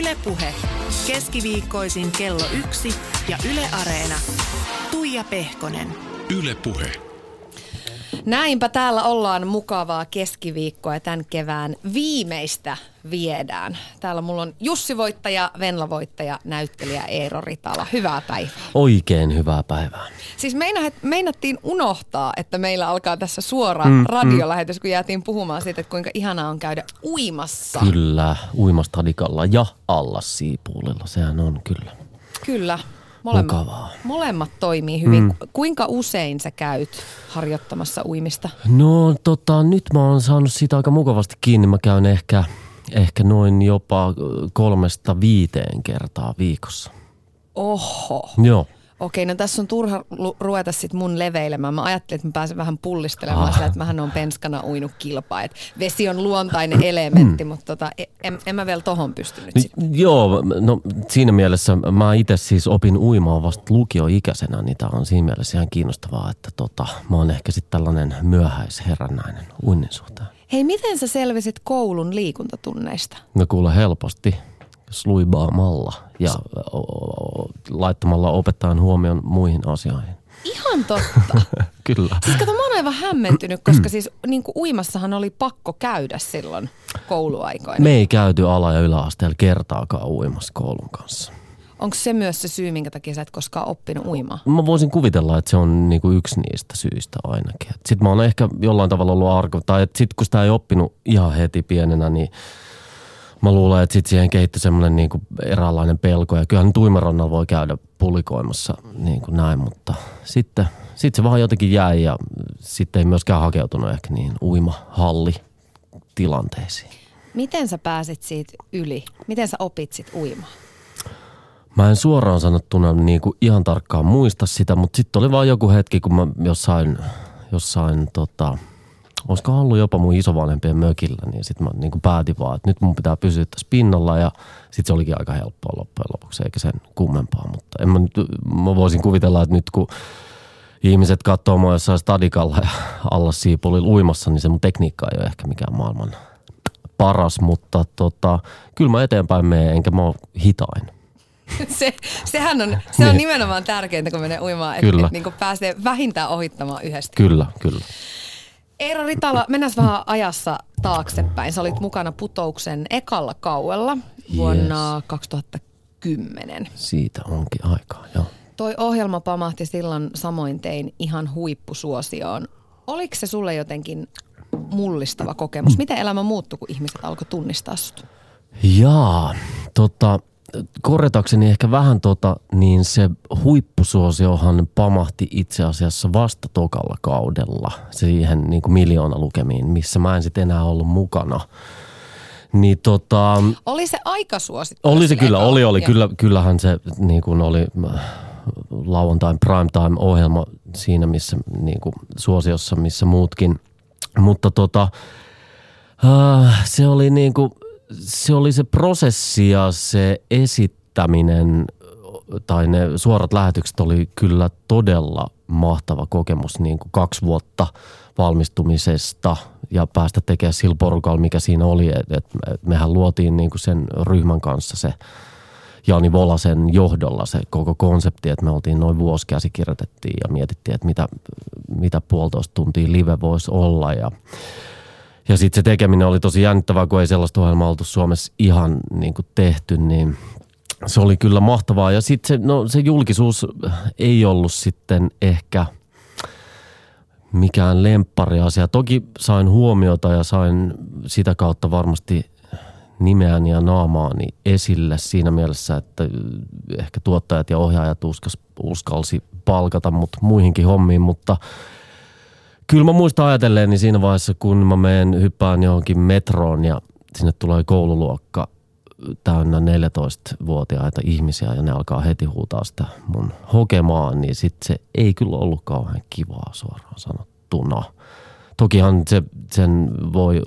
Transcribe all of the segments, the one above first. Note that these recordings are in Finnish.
Ylepuhe keskiviikkoisin kello yksi ja Yle Areena. Tuija Pehkonen. Ylepuhe. Näinpä täällä ollaan mukavaa keskiviikkoa ja tämän kevään viimeistä viedään. Täällä mulla on Jussi Voittaja, Venla Voittaja, näyttelijä Eero Ritala. Hyvää päivää. Oikein hyvää päivää. Siis meina, meinattiin unohtaa, että meillä alkaa tässä suora mm, radiolähetys, kun jäätiin puhumaan siitä, että kuinka ihanaa on käydä uimassa. Kyllä, uimastadikalla ja Allas-Siipuulilla, sehän on kyllä. Kyllä. Molemmat, Mukavaa. molemmat toimii hyvin. Mm. Kuinka usein sä käyt harjoittamassa uimista? No tota, nyt mä oon saanut siitä aika mukavasti kiinni. Mä käyn ehkä, ehkä noin jopa kolmesta viiteen kertaa viikossa. Oho. Joo. Okei, no tässä on turha lu- ruveta sit mun leveilemään. Mä ajattelin, että mä pääsen vähän pullistelemaan Ah. sillä, että mähän on penskana uinut kilpaa. Et vesi on luontainen elementti, mutta tota, e- en, en mä vielä tohon pystynyt Ni- sit. Joo, no siinä mielessä mä itse siis opin uimaan vasta lukioikäisenä, niin tää on siinä mielessä ihan kiinnostavaa, että tota, mä oon ehkä sitten tällainen myöhäisherännäinen uinnin suhteen. Hei, miten sä selvisit koulun liikuntatunneista? No kuule helposti sluibaamalla ja laittamalla opettajan huomion muihin asioihin. Ihan totta. Kyllä. Siis kato, mä oon aivan hämmentynyt, koska siis niin kuin uimassahan oli pakko käydä silloin kouluaikoina. Me ei käyty ala- ja yläasteella kertaakaan uimassa koulun kanssa. Onko se myös se syy, minkä takia sä et koskaan oppinut uimaan? Mä voisin kuvitella, että se on niinku yksi niistä syistä ainakin. Sitten mä oon ehkä jollain tavalla ollut arko, tai sitten kun sitä ei oppinut ihan heti pienenä, niin mä luulen, että sitten siihen kehittyi semmoinen niinku eräänlainen pelko. Ja kyllähän nyt uimarannalla voi käydä pulikoimassa niin kuin näin, mutta sitten sit se vaan jotenkin jäi ja sitten ei myöskään hakeutunut ehkä niin uimahalli tilanteisiin. Miten sä pääsit siitä yli? Miten sä opit sit uimaan? Mä en suoraan sanottuna niin kuin ihan tarkkaan muista sitä, mutta sitten oli vaan joku hetki, kun mä jossain, jossain tota, olisiko ollut jopa mun isovanhempien mökillä, niin sitten mä niin kuin päätin vaan, että nyt mun pitää pysyä tässä pinnalla ja sitten se olikin aika helppoa loppujen lopuksi, eikä sen kummempaa, mutta en mä, nyt, mä voisin kuvitella, että nyt kun ihmiset katsoo mua jossain stadikalla ja alla siipulilla uimassa, niin se mun tekniikka ei ole ehkä mikään maailman paras, mutta tota, kyllä mä eteenpäin menen, enkä mä ole hitain. Se, sehän on, se on Niin. nimenomaan tärkeintä, kun menee uimaan, että et, niin pääsee vähintään ohittamaan yhdestä. Kyllä, kyllä. Eero Ritala, mennään vähän ajassa taaksepäin. Sä olit mukana putouksen ekalla kauella vuonna 2010. Siitä onkin aikaa, joo. Toi ohjelma pamahti silloin samoin tein ihan huippusuosioon. Oliko se sulle jotenkin mullistava kokemus? Miten elämä muuttui, kun ihmiset alkoi tunnistaa sut? Jaa, tota, korjatakseni ehkä vähän tota, niin se huippusuosiohan pamahti itse asiassa vasta tokalla kaudella siihen niin kuin miljoona lukemiin, missä mä en sitten enää ollut mukana. Niin tota, Oli se aika suosittu? oli se kyllä, oli, oli. Kyllä, kyllähän se niin kuin oli äh, lauantain primetime-ohjelma siinä, missä niin kuin suosiossa, missä muutkin. Mutta tota, äh, se oli niin kuin, se oli se prosessi ja se esittäminen tai ne suorat lähetykset oli kyllä todella mahtava kokemus niin kuin kaksi vuotta valmistumisesta ja päästä tekemään sillä porukalla, mikä siinä oli. Et, et mehän luotiin niin kuin sen ryhmän kanssa se Jani Volasen johdolla se koko konsepti, että me oltiin noin vuosi käsikirjoitettiin ja mietittiin, että mitä, mitä puolitoista tuntia live voisi olla ja ja sitten se tekeminen oli tosi jännittävää, kun ei sellaista ohjelmaa oltu Suomessa ihan niin kuin tehty, niin se oli kyllä mahtavaa. Ja sitten se, no, se julkisuus ei ollut sitten ehkä mikään lemppariasia. Toki sain huomiota ja sain sitä kautta varmasti nimeäni ja naamaani esille siinä mielessä, että ehkä tuottajat ja ohjaajat uskalsi palkata mut muihinkin hommiin, mutta Kyllä mä muistan ajatelleen, niin siinä vaiheessa, kun mä menen hyppään johonkin metroon ja sinne tulee koululuokka täynnä 14-vuotiaita ihmisiä ja ne alkaa heti huutaa sitä mun hokemaan, niin sit se ei kyllä ollut kauhean kivaa suoraan sanottuna. Tokihan se, sen voi,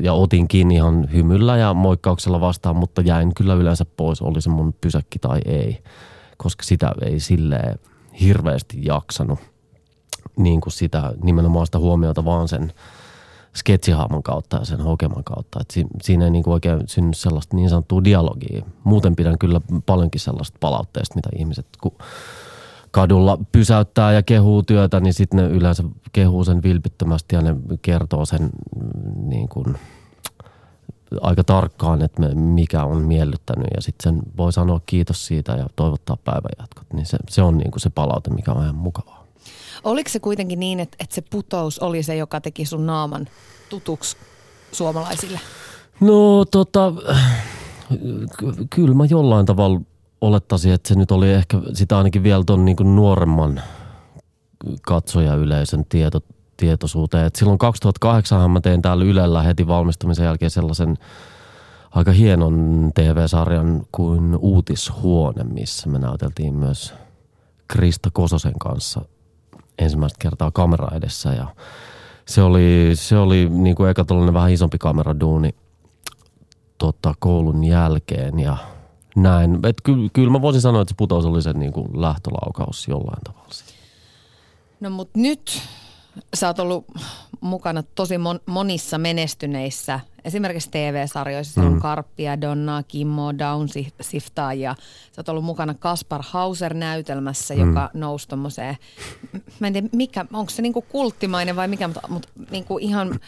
ja otin kiinni ihan hymyllä ja moikkauksella vastaan, mutta jäin kyllä yleensä pois, oli se mun pysäkki tai ei, koska sitä ei silleen hirveästi jaksanut niin kuin sitä nimenomaan sitä huomiota vaan sen, sketsihahmon kautta ja sen hokeman kautta. Et si, siinä ei niin kuin oikein synny sellaista niin sanottua dialogia. Muuten pidän kyllä paljonkin sellaista palautteesta, mitä ihmiset kun kadulla pysäyttää ja kehuu työtä, niin sitten ne yleensä kehuu sen vilpittömästi ja ne kertoo sen mm, niin kuin aika tarkkaan, että me, mikä on miellyttänyt ja sitten sen voi sanoa kiitos siitä ja toivottaa päivänjatkot. Niin se, se on niin kuin se palaute, mikä on ihan mukavaa. Oliko se kuitenkin niin, että, että se putous oli se, joka teki sun naaman tutuksi suomalaisille? No tota, ky- kyllä mä jollain tavalla olettaisin, että se nyt oli ehkä sitä ainakin vielä tuon niin nuoremman katsojayleisön tieto, tietoisuuteen. Et silloin 2008 mä tein täällä Ylellä heti valmistumisen jälkeen sellaisen aika hienon TV-sarjan kuin Uutishuone, missä me näyteltiin myös Krista Kososen kanssa ensimmäistä kertaa kamera edessä ja se oli, se oli niin kuin eka vähän isompi kameraduuni tota, koulun jälkeen ja näin. Et kyllä, kyllä mä voisin sanoa, että se putous oli se niin kuin lähtölaukaus jollain tavalla. No mutta nyt sä oot ollut mukana tosi mon, monissa menestyneissä, esimerkiksi TV-sarjoissa, mm. on Karppia, Donnaa, Kimmo, Down, Siftaa ja sä oot ollut mukana Kaspar Hauser-näytelmässä, mm. joka nousi tommoseen, mä en tiedä mikä, onko se niinku kulttimainen vai mikä, mutta, mutta niinku ihan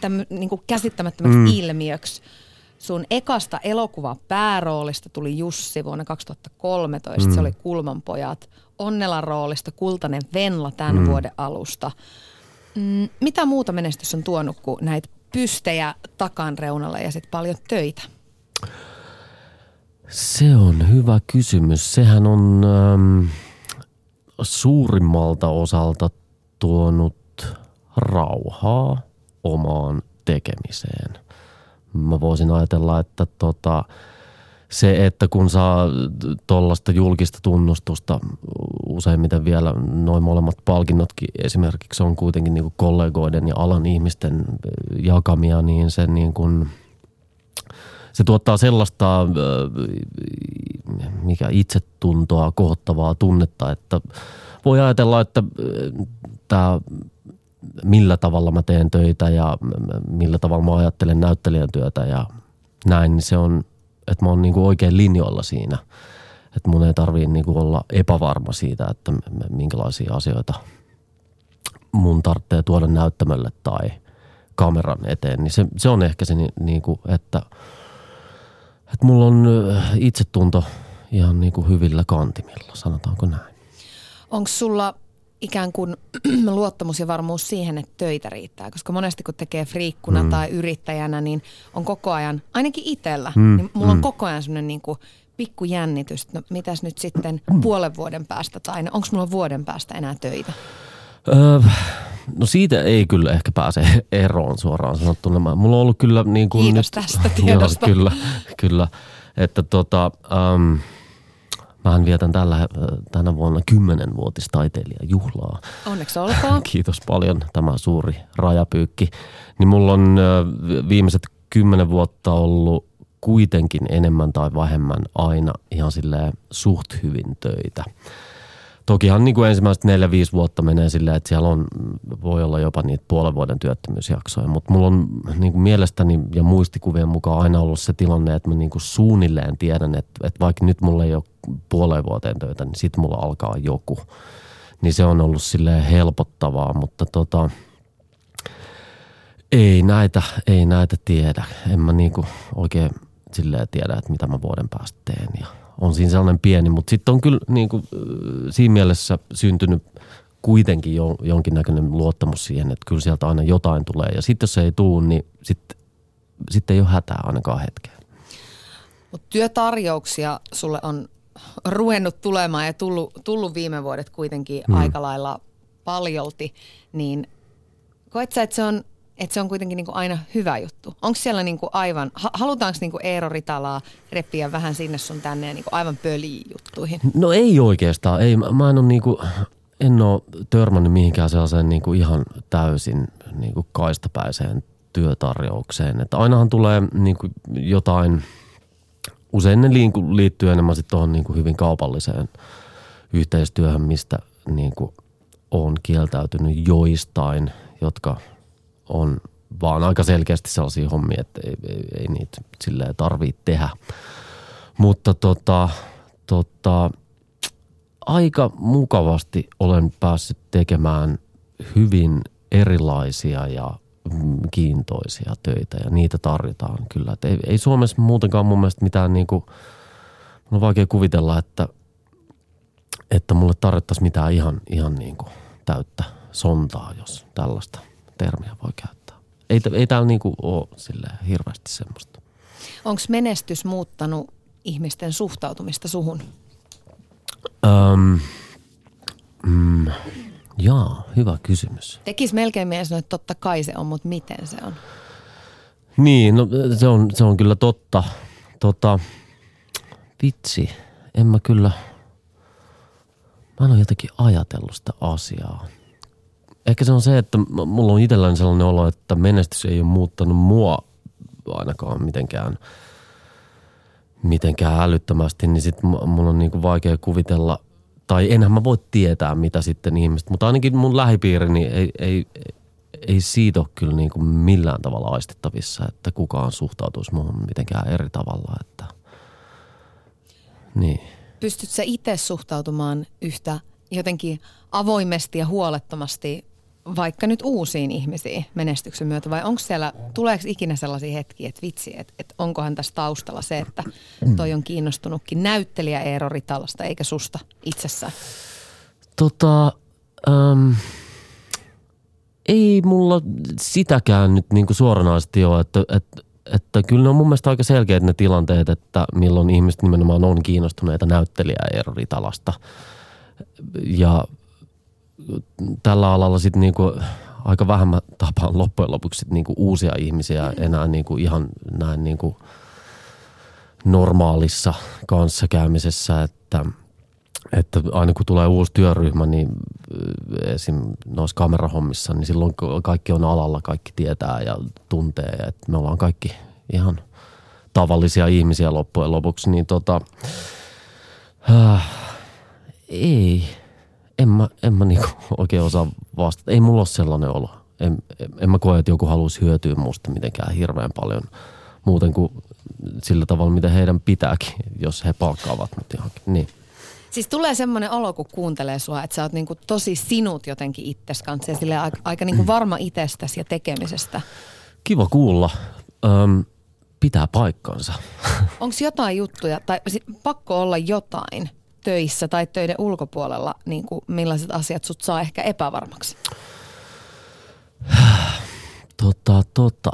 tämmö, niinku käsittämättömäksi mm. ilmiöksi. Sun ekasta elokuva pääroolista tuli Jussi vuonna 2013, mm. se oli Kulmanpojat. Onnelan roolista Kultainen Venla tämän mm. vuoden alusta. Mm, mitä muuta menestys on tuonut kuin näitä pystejä takan reunalla ja sitten paljon töitä? Se on hyvä kysymys. Sehän on ähm, suurimmalta osalta tuonut rauhaa omaan tekemiseen. Mä voisin ajatella, että tota, se, että kun saa tuollaista julkista tunnustusta, useimmiten vielä noin molemmat palkinnotkin esimerkiksi on kuitenkin niin kuin kollegoiden ja alan ihmisten jakamia, niin se niin kuin, se tuottaa sellaista mikä itsetuntoa kohottavaa tunnetta, että voi ajatella, että tämä millä tavalla mä teen töitä ja millä tavalla mä ajattelen näyttelijän työtä ja näin, niin se on, että mä oon niin kuin oikein linjoilla siinä. Että mun ei tarvii niin kuin olla epävarma siitä, että minkälaisia asioita mun tarvitsee tuoda näyttämölle tai kameran eteen. Niin se, se on ehkä se, niin kuin, että, että mulla on itsetunto ihan niin kuin hyvillä kantimilla, sanotaanko näin. Onko sulla ikään kuin luottamus ja varmuus siihen, että töitä riittää. Koska monesti kun tekee friikkuna mm. tai yrittäjänä, niin on koko ajan, ainakin itsellä, mm. niin mulla mm. on koko ajan sellainen niin kuin pikku jännitys, no mitäs nyt sitten puolen vuoden päästä tai no, onko mulla vuoden päästä enää töitä? Öö, no siitä ei kyllä ehkä pääse eroon suoraan sanottuna. Mulla on ollut kyllä niin kuin Kiitos nyt, tästä tiedosta. Joo, kyllä, kyllä. Että tota, um, Mähän vietän tällä, tänä vuonna kymmenenvuotis taiteilijajuhlaa. Onneksi olkoon. Kiitos paljon, tämä suuri rajapyykki. Niin mulla on viimeiset kymmenen vuotta ollut kuitenkin enemmän tai vähemmän aina ihan silleen suht hyvin töitä. Tokihan niin kuin ensimmäiset neljä, viisi vuotta menee silleen, että siellä on, voi olla jopa niitä puolen vuoden työttömyysjaksoja. Mutta mulla on niin kuin mielestäni ja muistikuvien mukaan aina ollut se tilanne, että mä niin kuin suunnilleen tiedän, että, että vaikka nyt mulla ei ole puoleen vuoteen töitä, niin sitten mulla alkaa joku. Niin se on ollut silleen helpottavaa, mutta tota, ei näitä, ei näitä tiedä. En mä niinku oikein silleen tiedä, että mitä mä vuoden päästä teen ja – on siinä sellainen pieni, mutta sitten on kyllä niin kuin, siinä mielessä syntynyt kuitenkin jo, jonkinnäköinen luottamus siihen, että kyllä sieltä aina jotain tulee. Ja sitten jos se ei tule, niin sitten sit ei ole hätää ainakaan hetkeen. Mutta työtarjouksia sulle on ruvennut tulemaan ja tullut, tullut viime vuodet kuitenkin hmm. aika lailla paljolti, niin koet sä, että se on että se on kuitenkin niin kuin aina hyvä juttu. Onko siellä niin kuin aivan, halutaanko niin kuin Eero Ritalaa repiä vähän sinne sun tänne ja niin kuin aivan pöliin juttuihin? No ei oikeastaan. Ei, mä en ole niin kuin, en ole törmännyt mihinkään sellaiseen niin kuin ihan täysin niin kuin kaistapäiseen työtarjoukseen. Että ainahan tulee niin kuin jotain, usein ne liittyy enemmän sitten tuohon niin kuin hyvin kaupalliseen yhteistyöhön, mistä niin kuin on kieltäytynyt joistain, jotka – on vaan aika selkeästi sellaisia hommia, että ei, ei, ei niitä silleen tarvitse tehdä. Mutta tota, tota, aika mukavasti olen päässyt tekemään hyvin erilaisia ja kiintoisia töitä ja niitä tarjotaan kyllä. Et ei, ei Suomessa muutenkaan mun mielestä mitään niin kuin, on vaikea kuvitella, että, että mulle tarjottaisiin mitään ihan, ihan niin kuin täyttä sontaa, jos tällaista termiä voi käyttää. Ei, ei täällä niin kuin ole hirveästi semmoista. Onko menestys muuttanut ihmisten suhtautumista suhun? Öm, mm, jaa, hyvä kysymys. Tekis melkein sanoa, että totta kai se on, mutta miten se on? Niin, no, se, on, se on kyllä totta. Tota, vitsi, en mä kyllä, mä en ole jotenkin ajatellut sitä asiaa. Ehkä se on se, että mulla on itselläni sellainen olo, että menestys ei ole muuttanut mua ainakaan mitenkään – mitenkään älyttömästi, niin sitten mulla on niinku vaikea kuvitella, tai enhän mä voi tietää, mitä sitten ihmiset, mutta ainakin mun lähipiiri niin ei, ei, ei siitä ole kyllä niinku millään tavalla aistettavissa, että kukaan suhtautuisi muuhun mitenkään eri tavalla. Että, niin. Pystytkö itse suhtautumaan yhtä jotenkin avoimesti ja huolettomasti vaikka nyt uusiin ihmisiin menestyksen myötä vai onko siellä, tuleeko ikinä sellaisia hetkiä, että vitsi, että, että onkohan tässä taustalla se, että toi on kiinnostunutkin näyttelijä Eero Ritalasta eikä susta itsessään? Tota, ähm, ei mulla sitäkään nyt niin kuin suoranaisesti ole, että, että, että kyllä ne on mun mielestä aika selkeät ne tilanteet, että milloin ihmiset nimenomaan on kiinnostuneita näyttelijää Eero Ritalasta. Ja tällä alalla sitten niinku aika vähän mä tapaan loppujen lopuksi niinku uusia ihmisiä enää niinku ihan näin niinku normaalissa kanssakäymisessä, että, että aina kun tulee uusi työryhmä, niin esim. noissa kamerahommissa, niin silloin kaikki on alalla, kaikki tietää ja tuntee, että me ollaan kaikki ihan tavallisia ihmisiä loppujen lopuksi, niin tota, äh, ei – en mä, en mä niinku oikein osaa vastata. Ei mulla ole sellainen olo. En, en, en mä koe, että joku haluaisi hyötyä musta mitenkään hirveän paljon muuten kuin sillä tavalla, mitä heidän pitääkin, jos he palkkaavat mut johonkin. Niin. Siis tulee semmoinen olo, kun kuuntelee sua, että sä oot niinku tosi sinut jotenkin itses kanssa ja sille aika, aika niinku varma itsestäsi ja tekemisestä. Kiva kuulla. Öm, pitää paikkansa. Onko jotain juttuja, tai pakko olla jotain, töissä tai töiden ulkopuolella, niin kuin millaiset asiat sut saa ehkä epävarmaksi? Tota, tota.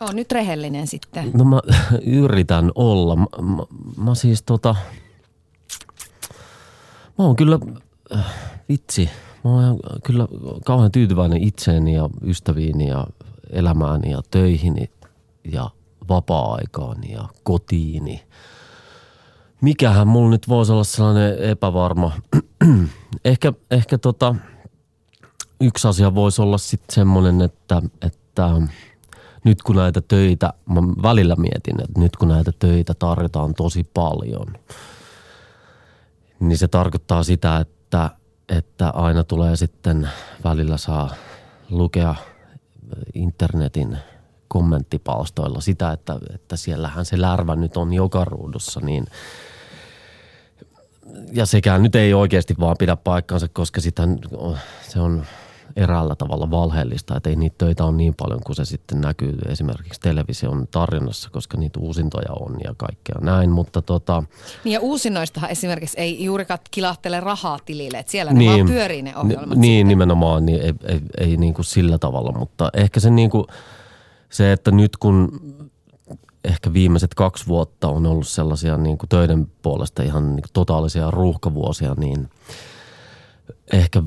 On nyt rehellinen sitten. No mä yritän olla. Mä, mä, mä siis tota, mä oon kyllä, äh, vitsi, mä oon kyllä kauhean tyytyväinen itseeni ja ystäviini ja elämääni ja töihini ja vapaa-aikaani ja kotiini – mikähän mulla nyt voisi olla sellainen epävarma. ehkä ehkä tota, yksi asia voisi olla sitten semmoinen, että, että nyt kun näitä töitä, mä välillä mietin, että nyt kun näitä töitä tarjotaan tosi paljon, niin se tarkoittaa sitä, että, että aina tulee sitten välillä saa lukea internetin kommenttipalstoilla sitä, että, että siellähän se lärvä nyt on joka ruudussa, niin – ja sekään nyt ei oikeasti vaan pidä paikkaansa, koska sitä, se on eräällä tavalla valheellista, että ei niitä töitä ole niin paljon kuin se sitten näkyy esimerkiksi television tarjonnassa, koska niitä uusintoja on ja kaikkea näin, mutta tota... Niin ja uusinnoistahan esimerkiksi ei juurikaan kilahtele rahaa tilille, että siellä niin, ne vaan pyörii ne ohjelmat. Niin, sitten. nimenomaan, niin ei, ei, ei niin kuin sillä tavalla, mutta ehkä se niin kuin, se, että nyt kun ehkä viimeiset kaksi vuotta on ollut sellaisia niin kuin töiden puolesta ihan niin kuin totaalisia ruuhkavuosia, niin ehkä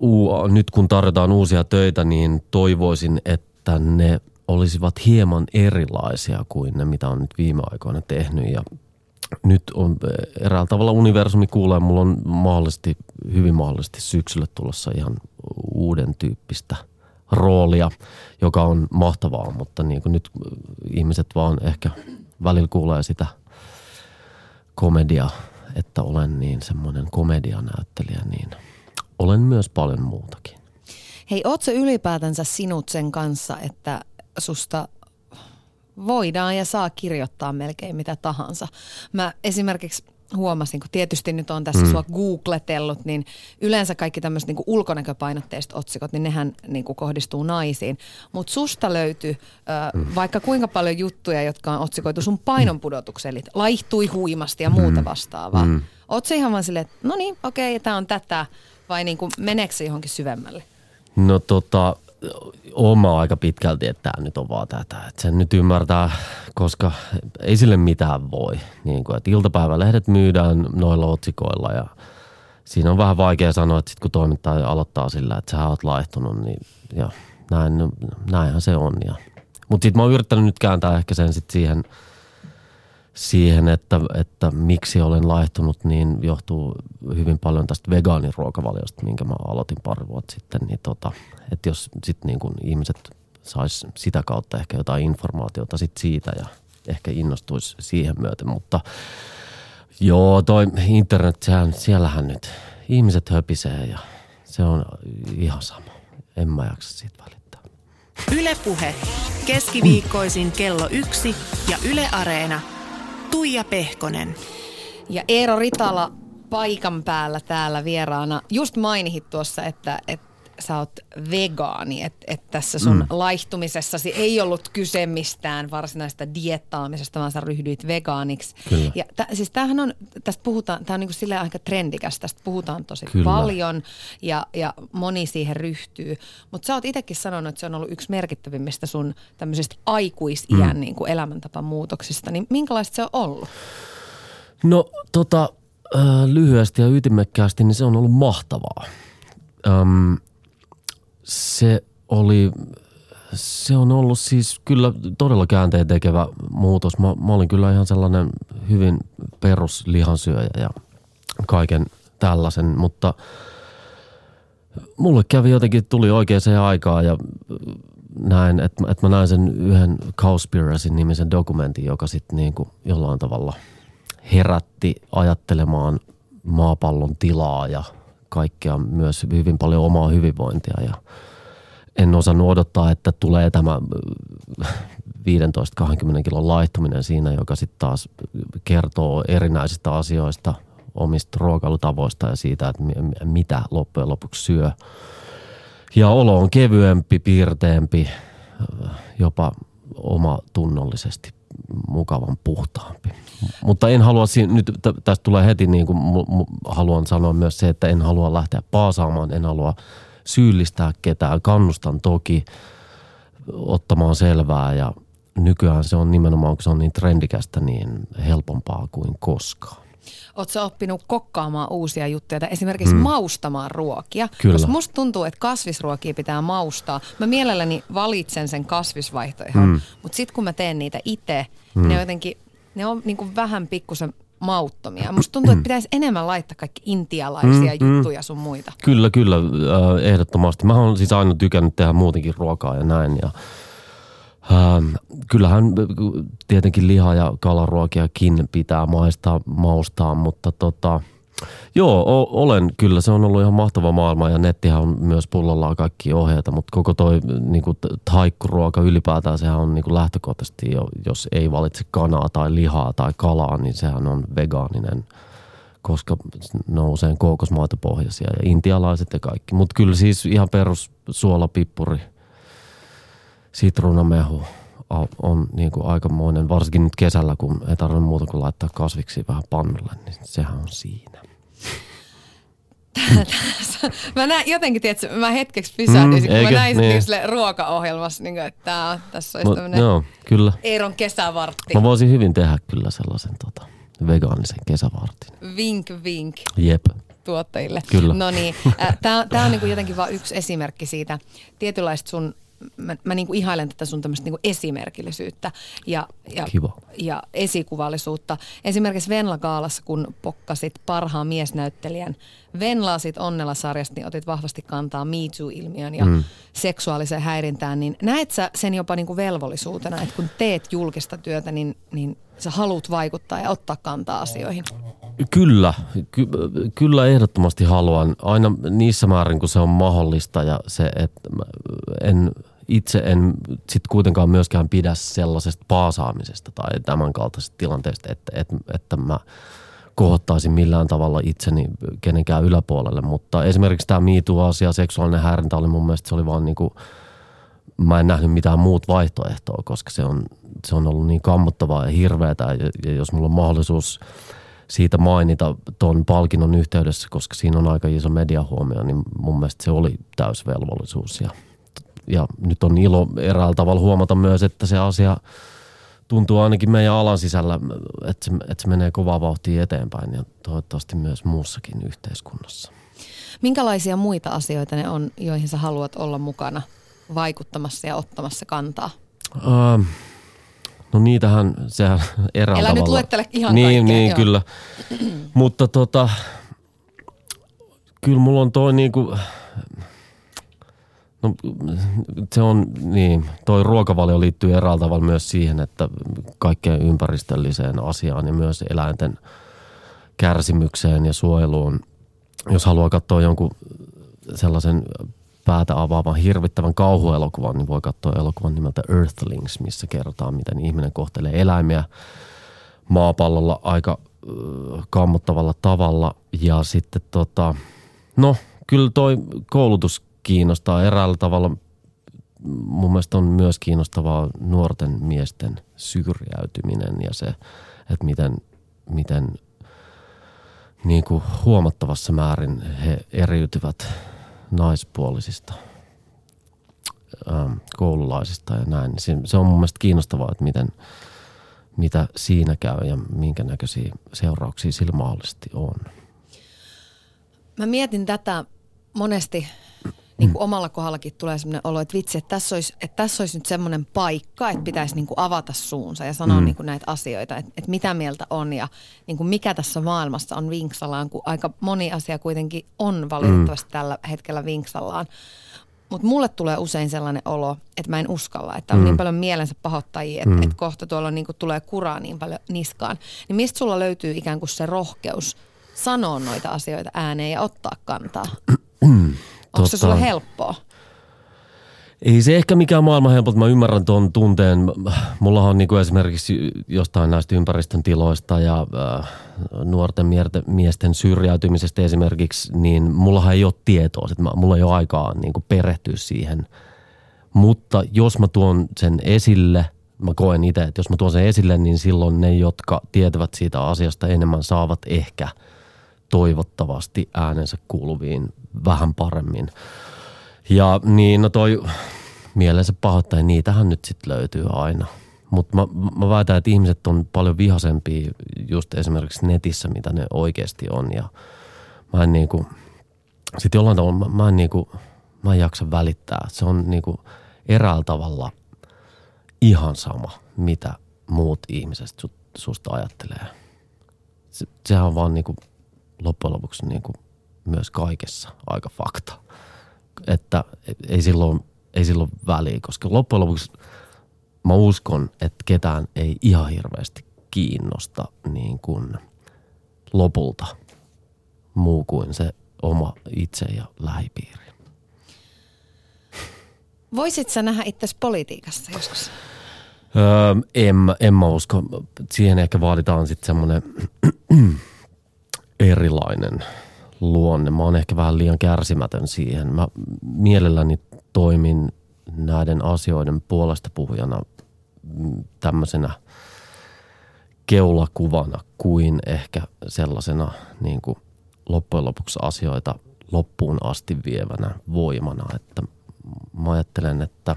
uu, nyt kun tarjotaan uusia töitä, niin toivoisin, että ne olisivat hieman erilaisia kuin ne, mitä on nyt viime aikoina tehnyt. Ja nyt on eräällä tavalla universumi kuulee, mulla on mahdollisesti, hyvin mahdollisesti syksyllä tulossa ihan uuden tyyppistä – roolia, joka on mahtavaa, mutta niin kuin nyt ihmiset vaan ehkä välillä kuulee sitä komedia, että olen niin semmoinen komedianäyttelijä, niin olen myös paljon muutakin. Hei, oot sä ylipäätänsä sinut sen kanssa, että susta voidaan ja saa kirjoittaa melkein mitä tahansa. Mä esimerkiksi huomasin, kun tietysti nyt on tässä mm. sua googletellut, niin yleensä kaikki tämmöiset niin ulkonäköpainotteiset otsikot, niin nehän niin kuin kohdistuu naisiin. Mutta susta löytyy äh, mm. vaikka kuinka paljon juttuja, jotka on otsikoitu sun painonpudotukseen, eli laihtui huimasti ja muuta mm. vastaavaa. Mm. Oot se ihan vaan silleen, että no niin, okei, okay, tämä on tätä, vai niin kuin, meneekö se johonkin syvemmälle? No tota, oma aika pitkälti, että tämä nyt on vaan tätä. Että sen nyt ymmärtää, koska ei sille mitään voi. Niin kuin, että iltapäivälehdet myydään noilla otsikoilla ja siinä on vähän vaikea sanoa, että sit kun toimittaja aloittaa sillä, että sä oot laihtunut, niin ja näin, näinhän se on. Mutta sitten mä oon yrittänyt nyt kääntää ehkä sen sitten siihen – siihen, että, että miksi olen laihtunut, niin johtuu hyvin paljon tästä vegaaniruokavaliosta, minkä mä aloitin pari vuotta sitten. Niin tota, että jos sitten niin kun ihmiset sais sitä kautta ehkä jotain informaatiota sit siitä ja ehkä innostuisi siihen myöten, mutta joo, toi internet, sehän, siellähän nyt ihmiset höpisee ja se on ihan sama. En mä jaksa siitä välittää. Ylepuhe keskiviikkoisin kello yksi ja Yle Areena – Tuija Pehkonen. Ja Eero Ritala paikan päällä täällä vieraana. Just mainihit tuossa, että, että sä oot vegaani, että et tässä sun mm. laihtumisessasi ei ollut kyse mistään varsinaista diettaamisesta, vaan sä ryhdyit vegaaniksi. Kyllä. Ja t- siis tämähän on, tästä puhutaan, tämä on niinku silleen aika trendikäs, tästä puhutaan tosi Kyllä. paljon ja, ja moni siihen ryhtyy. Mutta sä oot itsekin sanonut, että se on ollut yksi merkittävimmistä sun tämmöisistä aikuisiän mm. niinku elämäntapamuutoksista, niin minkälaista se on ollut? No tota, lyhyesti ja ytimekkäästi, niin se on ollut mahtavaa. Öm, se oli, se on ollut siis kyllä todella käänteen tekevä muutos. Mä, mä olin kyllä ihan sellainen hyvin peruslihansyöjä ja kaiken tällaisen, mutta mulle kävi jotenkin, tuli oikeaan aikaan ja näin, että, että mä näin sen yhden Cowspiracy-nimisen dokumentin, joka sitten niin kuin jollain tavalla herätti ajattelemaan maapallon tilaa ja – kaikkea, myös hyvin paljon omaa hyvinvointia ja en osannut odottaa, että tulee tämä 15-20 kilon laittuminen siinä, joka sitten taas kertoo erinäisistä asioista, omista ruokailutavoista ja siitä, että mitä loppujen lopuksi syö. Ja olo on kevyempi, piirteempi, jopa oma tunnollisesti mukavan puhtaampi. Mutta en halua, nyt tästä tulee heti niin kuin haluan sanoa myös se, että en halua lähteä paasaamaan, en halua syyllistää ketään. Kannustan toki ottamaan selvää ja nykyään se on nimenomaan, kun se on niin trendikästä, niin helpompaa kuin koskaan. Oletko oppinut kokkaamaan uusia juttuja tai esimerkiksi mm. maustamaan ruokia? Kyllä. Koska musta tuntuu, että kasvisruokia pitää maustaa. Mä mielelläni valitsen sen kasvisvaihtoehdon, mm. mutta sitten kun mä teen niitä itse, mm. ne on jotenkin, ne on niin kuin vähän pikkusen mauttomia. Musta tuntuu, että pitäisi enemmän laittaa kaikki intialaisia mm, juttuja sun muita. Kyllä, kyllä, äh, ehdottomasti. Mä oon siis aina tykännyt tehdä muutenkin ruokaa ja näin. Ja Ähm, kyllähän tietenkin liha- ja kalaruokiakin pitää maistaa, maustaa, mutta tota, joo, o- olen kyllä. Se on ollut ihan mahtava maailma ja nettihän on myös pullollaan kaikki ohjeita, mutta koko toi niin kuin, taikkuruoka ylipäätään, sehän on niin kuin lähtökohtaisesti, jo, jos ei valitse kanaa tai lihaa tai kalaa, niin sehän on vegaaninen koska ne on usein kookosmaitopohjaisia ja intialaiset ja kaikki. Mutta kyllä siis ihan perus suola, pippuri – sitruunamehu on niin kuin aikamoinen, varsinkin nyt kesällä, kun ei tarvitse muuta kuin laittaa kasviksi vähän pannulle, niin sehän on siinä. mä näin, jotenkin, tiedätkö, mä hetkeksi pysähdyin, mm, kun mä näin niin. sille ruokaohjelmassa, niin kuin, että tää, tässä olisi tämmöinen no, kyllä. Eeron kesävartti. Mä voisin hyvin tehdä kyllä sellaisen tota, vegaanisen kesävartin. Vink, vink. Jep tuottajille. Kyllä. No niin, tämä on niin jotenkin vain yksi esimerkki siitä tietynlaista sun mä, mä niin kuin ihailen tätä sun tämmöistä niin esimerkillisyyttä ja, ja, Kiva. ja esikuvallisuutta. Esimerkiksi Venla Gaalassa, kun pokkasit parhaan miesnäyttelijän Venlaasit Onnella-sarjasta, niin otit vahvasti kantaa Me Too-ilmiön ja mm. seksuaaliseen häirintään. Niin näet sä sen jopa niin kuin velvollisuutena, että kun teet julkista työtä, niin, niin sä haluat vaikuttaa ja ottaa kantaa asioihin? Kyllä, ky- kyllä ehdottomasti haluan. Aina niissä määrin, kun se on mahdollista ja se, että en, itse en sit kuitenkaan myöskään pidä sellaisesta paasaamisesta tai tämän kaltaisesta tilanteesta, että, että, että mä kohottaisin millään tavalla itseni kenenkään yläpuolelle. Mutta esimerkiksi tämä MeToo-asia, seksuaalinen häirintä oli mun mielestä, se oli vaan niin kuin, mä en nähnyt mitään muut vaihtoehtoa, koska se on, se on ollut niin kammottavaa ja hirveätä. Ja, ja jos mulla on mahdollisuus siitä mainita tuon palkinnon yhteydessä, koska siinä on aika iso mediahuomio, niin mun mielestä se oli täysvelvollisuus. Ja nyt on ilo eräällä tavalla huomata myös, että se asia tuntuu ainakin meidän alan sisällä, että se, että se menee kovaa vauhtia eteenpäin ja toivottavasti myös muussakin yhteiskunnassa. Minkälaisia muita asioita ne on, joihin sä haluat olla mukana vaikuttamassa ja ottamassa kantaa? Uh, No niitähän, sehän eräällä Elä tavalla. nyt luettele ihan Niin, kaikkea, niin joo. kyllä. Mutta tota, kyllä mulla on toi niinku, no se on niin, toi ruokavalio liittyy eräällä tavalla myös siihen, että kaikkeen ympäristölliseen asiaan ja myös eläinten kärsimykseen ja suojeluun. Jos haluaa katsoa jonkun sellaisen päätä avaavan hirvittävän kauhuelokuvan, niin voi katsoa elokuvan nimeltä Earthlings, missä kerrotaan, miten ihminen kohtelee eläimiä maapallolla aika kammottavalla tavalla. Ja sitten tota, no kyllä toi koulutus kiinnostaa eräällä tavalla. Mun mielestä on myös kiinnostavaa nuorten miesten syrjäytyminen ja se, että miten, miten niin kuin huomattavassa määrin he eriytyvät naispuolisista ähm, koululaisista ja näin. Se, on mun mielestä kiinnostavaa, että miten, mitä siinä käy ja minkä näköisiä seurauksia sillä mahdollisesti on. Mä mietin tätä monesti, niin kuin omalla kohdallakin tulee sellainen olo, että vitsi, että tässä olisi, että tässä olisi nyt semmoinen paikka, että pitäisi niin kuin avata suunsa ja sanoa mm. niin kuin näitä asioita, että, että mitä mieltä on ja niin kuin mikä tässä maailmassa on vinksallaan, kun aika moni asia kuitenkin on valitettavasti mm. tällä hetkellä vinksallaan. Mutta mulle tulee usein sellainen olo, että mä en uskalla, että on mm. niin paljon mielensä pahoittajia, että, mm. että kohta tuolla niin kuin tulee kuraa niin paljon niskaan. Niin mistä sulla löytyy ikään kuin se rohkeus sanoa noita asioita ääneen ja ottaa kantaa? Onko se Tota- sulle helppoa? Ei se ehkä mikään maailman helppo, mä ymmärrän tuon tunteen. Mullahan on niin kuin esimerkiksi jostain näistä ympäristön tiloista ja äh, nuorten miesten syrjäytymisestä esimerkiksi, niin mullahan ei ole tietoa, että mä, mulla ei ole aikaa niin kuin perehtyä siihen. Mutta jos mä tuon sen esille, mä koen itse, että jos mä tuon sen esille, niin silloin ne, jotka tietävät siitä asiasta enemmän, saavat ehkä toivottavasti äänensä kuuluviin vähän paremmin. Ja niin, no toi mielensä pahoittaja, niitähän nyt sitten löytyy aina. Mutta mä, mä väitän, että ihmiset on paljon vihasempia just esimerkiksi netissä, mitä ne oikeasti on. Ja mä en niinku, sit jollain tavalla mä, mä en niinku, mä en jaksa välittää. Se on niinku eräällä tavalla ihan sama, mitä muut ihmiset sut, susta ajattelee. Se, sehän on vaan niinku loppujen lopuksi niinku myös kaikessa aika fakta että ei silloin, ei silloin väliä, koska loppujen lopuksi mä uskon, että ketään ei ihan hirveästi kiinnosta niin kuin lopulta muu kuin se oma itse ja lähipiiri. Voisit sä nähdä itsesi politiikassa joskus? Öö, en, en mä usko. Siihen ehkä vaaditaan sitten semmoinen erilainen luonne. Mä oon ehkä vähän liian kärsimätön siihen. Mä mielelläni toimin näiden asioiden puolesta puhujana mm, tämmöisenä keulakuvana kuin ehkä sellaisena niin kuin loppujen lopuksi asioita loppuun asti vievänä voimana. Että mä ajattelen, että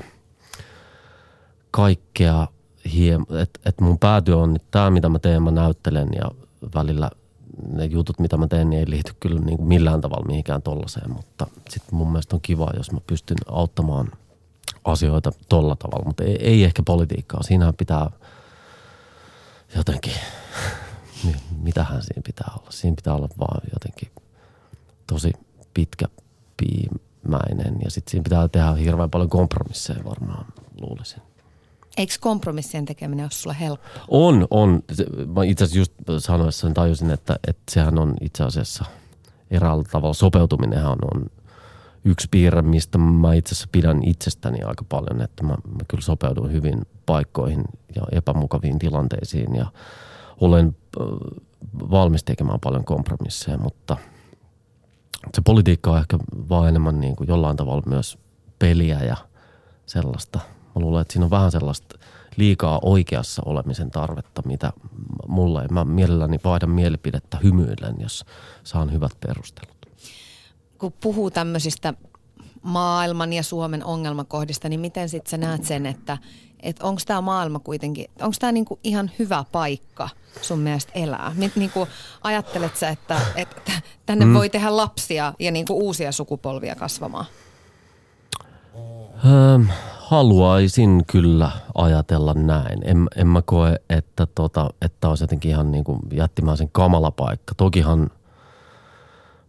kaikkea hiem, että et mun päätyö on nyt tämä, mitä mä teen, mä näyttelen ja välillä ne jutut, mitä mä teen, niin ei liity kyllä niin kuin millään tavalla mihinkään tollaiseen, mutta sitten mun mielestä on kiva, jos mä pystyn auttamaan asioita tolla tavalla, mutta ei, ei ehkä politiikkaa. Siinähän pitää jotenkin, mi- mitähän siinä pitää olla? Siinä pitää olla vaan jotenkin tosi pitkä piimäinen ja sitten siinä pitää tehdä hirveän paljon kompromisseja varmaan luulisin. Eikö kompromissien tekeminen ole sulle helppo? On, on. Mä itse asiassa just sanoessani tajusin, että, että sehän on itse asiassa eräällä tavalla sopeutuminenhan on yksi piirre, mistä mä itse asiassa pidän itsestäni aika paljon, että mä, mä kyllä sopeudun hyvin paikkoihin ja epämukaviin tilanteisiin ja olen äh, valmis tekemään paljon kompromisseja, mutta se politiikka on ehkä vaan enemmän niin kuin jollain tavalla myös peliä ja sellaista. Mä luulen, että siinä on vähän sellaista liikaa oikeassa olemisen tarvetta, mitä mulla ei. Mä mielelläni vaihdan mielipidettä hymyillen, jos saan hyvät perustelut. Kun puhuu tämmöisistä maailman ja Suomen ongelmakohdista, niin miten sitten sä näet sen, että, että onko tämä maailma kuitenkin, onko tämä niinku ihan hyvä paikka sun mielestä elää? Mit, niinku, ajattelet sä, että, että tänne mm. voi tehdä lapsia ja niinku uusia sukupolvia kasvamaan? Öö, haluaisin kyllä ajatella näin. En, en mä koe, että, tota, että olisi jotenkin ihan niin kuin jättimäisen kamala paikka. Tokihan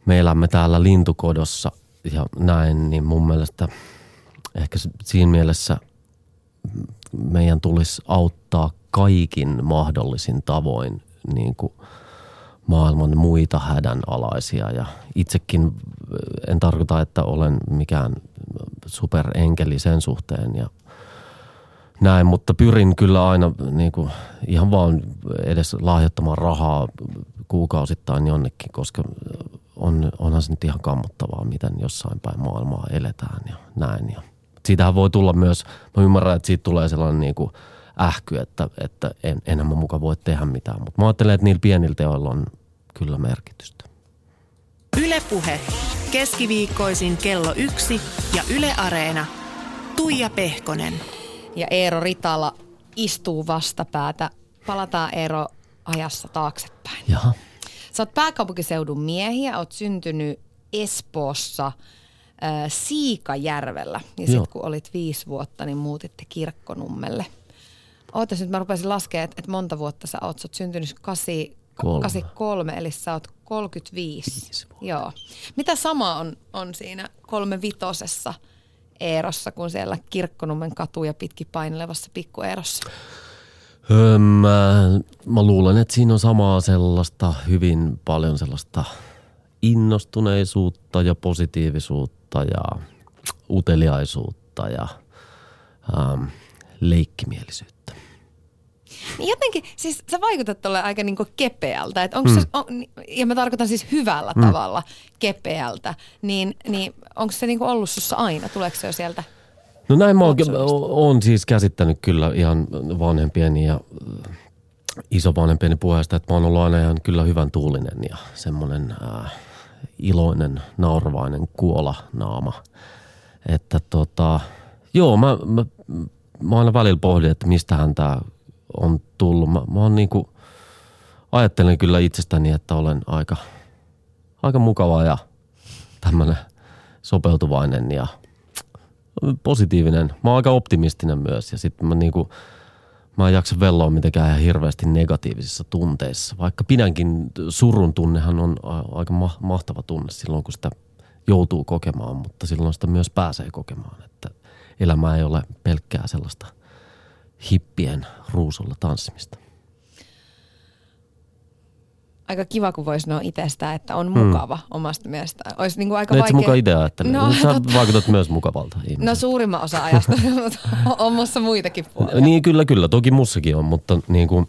me elämme täällä lintukodossa ja näin, niin mun mielestä ehkä siinä mielessä meidän tulisi auttaa kaikin mahdollisin tavoin niin kuin maailman muita hädänalaisia. Ja itsekin en tarkoita, että olen mikään superenkeli sen suhteen ja näin, mutta pyrin kyllä aina niin kuin, ihan vaan edes lahjoittamaan rahaa kuukausittain jonnekin, koska on, onhan se nyt ihan kammottavaa, miten jossain päin maailmaa eletään ja näin. Ja siitähän voi tulla myös, mä ymmärrän, että siitä tulee sellainen niin kuin ähky, että, että en, enhän mä muka voi tehdä mitään, mutta mä ajattelen, että niillä pienillä teoilla on kyllä merkitystä. Ylepuhe keskiviikkoisin kello yksi ja Yle Areena. Tuija Pehkonen. Ja Eero Ritala istuu vastapäätä. Palataan Eero ajassa taaksepäin. Jaha. Sä oot pääkaupunkiseudun miehiä, oot syntynyt Espoossa äh, Siikajärvellä. Ja Joo. sitten kun olit viisi vuotta, niin muutitte Kirkkonummelle. Ootas nyt, mä rupesin laskemaan, että, että monta vuotta sä oot. Sä oot syntynyt 8, Kolme. 83, eli sä oot 35. Viisi. Joo. Mitä sama on, on siinä kolme vitosessa Eerossa, kuin siellä Kirkkonummen katuja pitkin painelevassa pikkueerossa? Öö, mä, mä luulen, että siinä on samaa sellaista hyvin paljon sellaista innostuneisuutta ja positiivisuutta ja uteliaisuutta ja ähm, leikkimielisyyttä. Niin jotenkin, siis sä vaikutat tuolle aika niinku kepeältä, että onko mm. se, on, ja mä tarkoitan siis hyvällä mm. tavalla kepeältä, niin, niin onko se niinku ollut sussa aina, tuleeko se jo sieltä? No näin mä oon, oon siis käsittänyt kyllä ihan vanhempieni ja äh, isovanhempieni puheesta, että mä oon ollut aina ihan kyllä hyvän tuulinen ja semmoinen äh, iloinen, nauravainen kuola naama. Että tota, joo, mä, mä, mä aina välillä pohdin, että mistähän tämä on tullut. Mä, mä oon niinku, ajattelen kyllä itsestäni, että olen aika, aika mukava ja tämmöinen sopeutuvainen ja positiivinen. Mä oon aika optimistinen myös ja sitten mä niinku, mä en jaksa velloa mitenkään ihan hirveästi negatiivisissa tunteissa. Vaikka pidänkin, surun tunnehan on aika ma- mahtava tunne silloin, kun sitä joutuu kokemaan, mutta silloin sitä myös pääsee kokemaan, että elämä ei ole pelkkää sellaista hippien ruusulla tanssimista. Aika kiva, kun voisi sanoa itsestä, että on mukava mm. omasta mielestään. Olisi niinku aika No vaikea... mukaan itse ajattele. No, No, sä totta. vaikutat myös mukavalta No ihmiseltä. suurimman osa ajasta, mutta on mussa muitakin puolia. Niin kyllä, kyllä. Toki mussakin on, mutta niin kuin,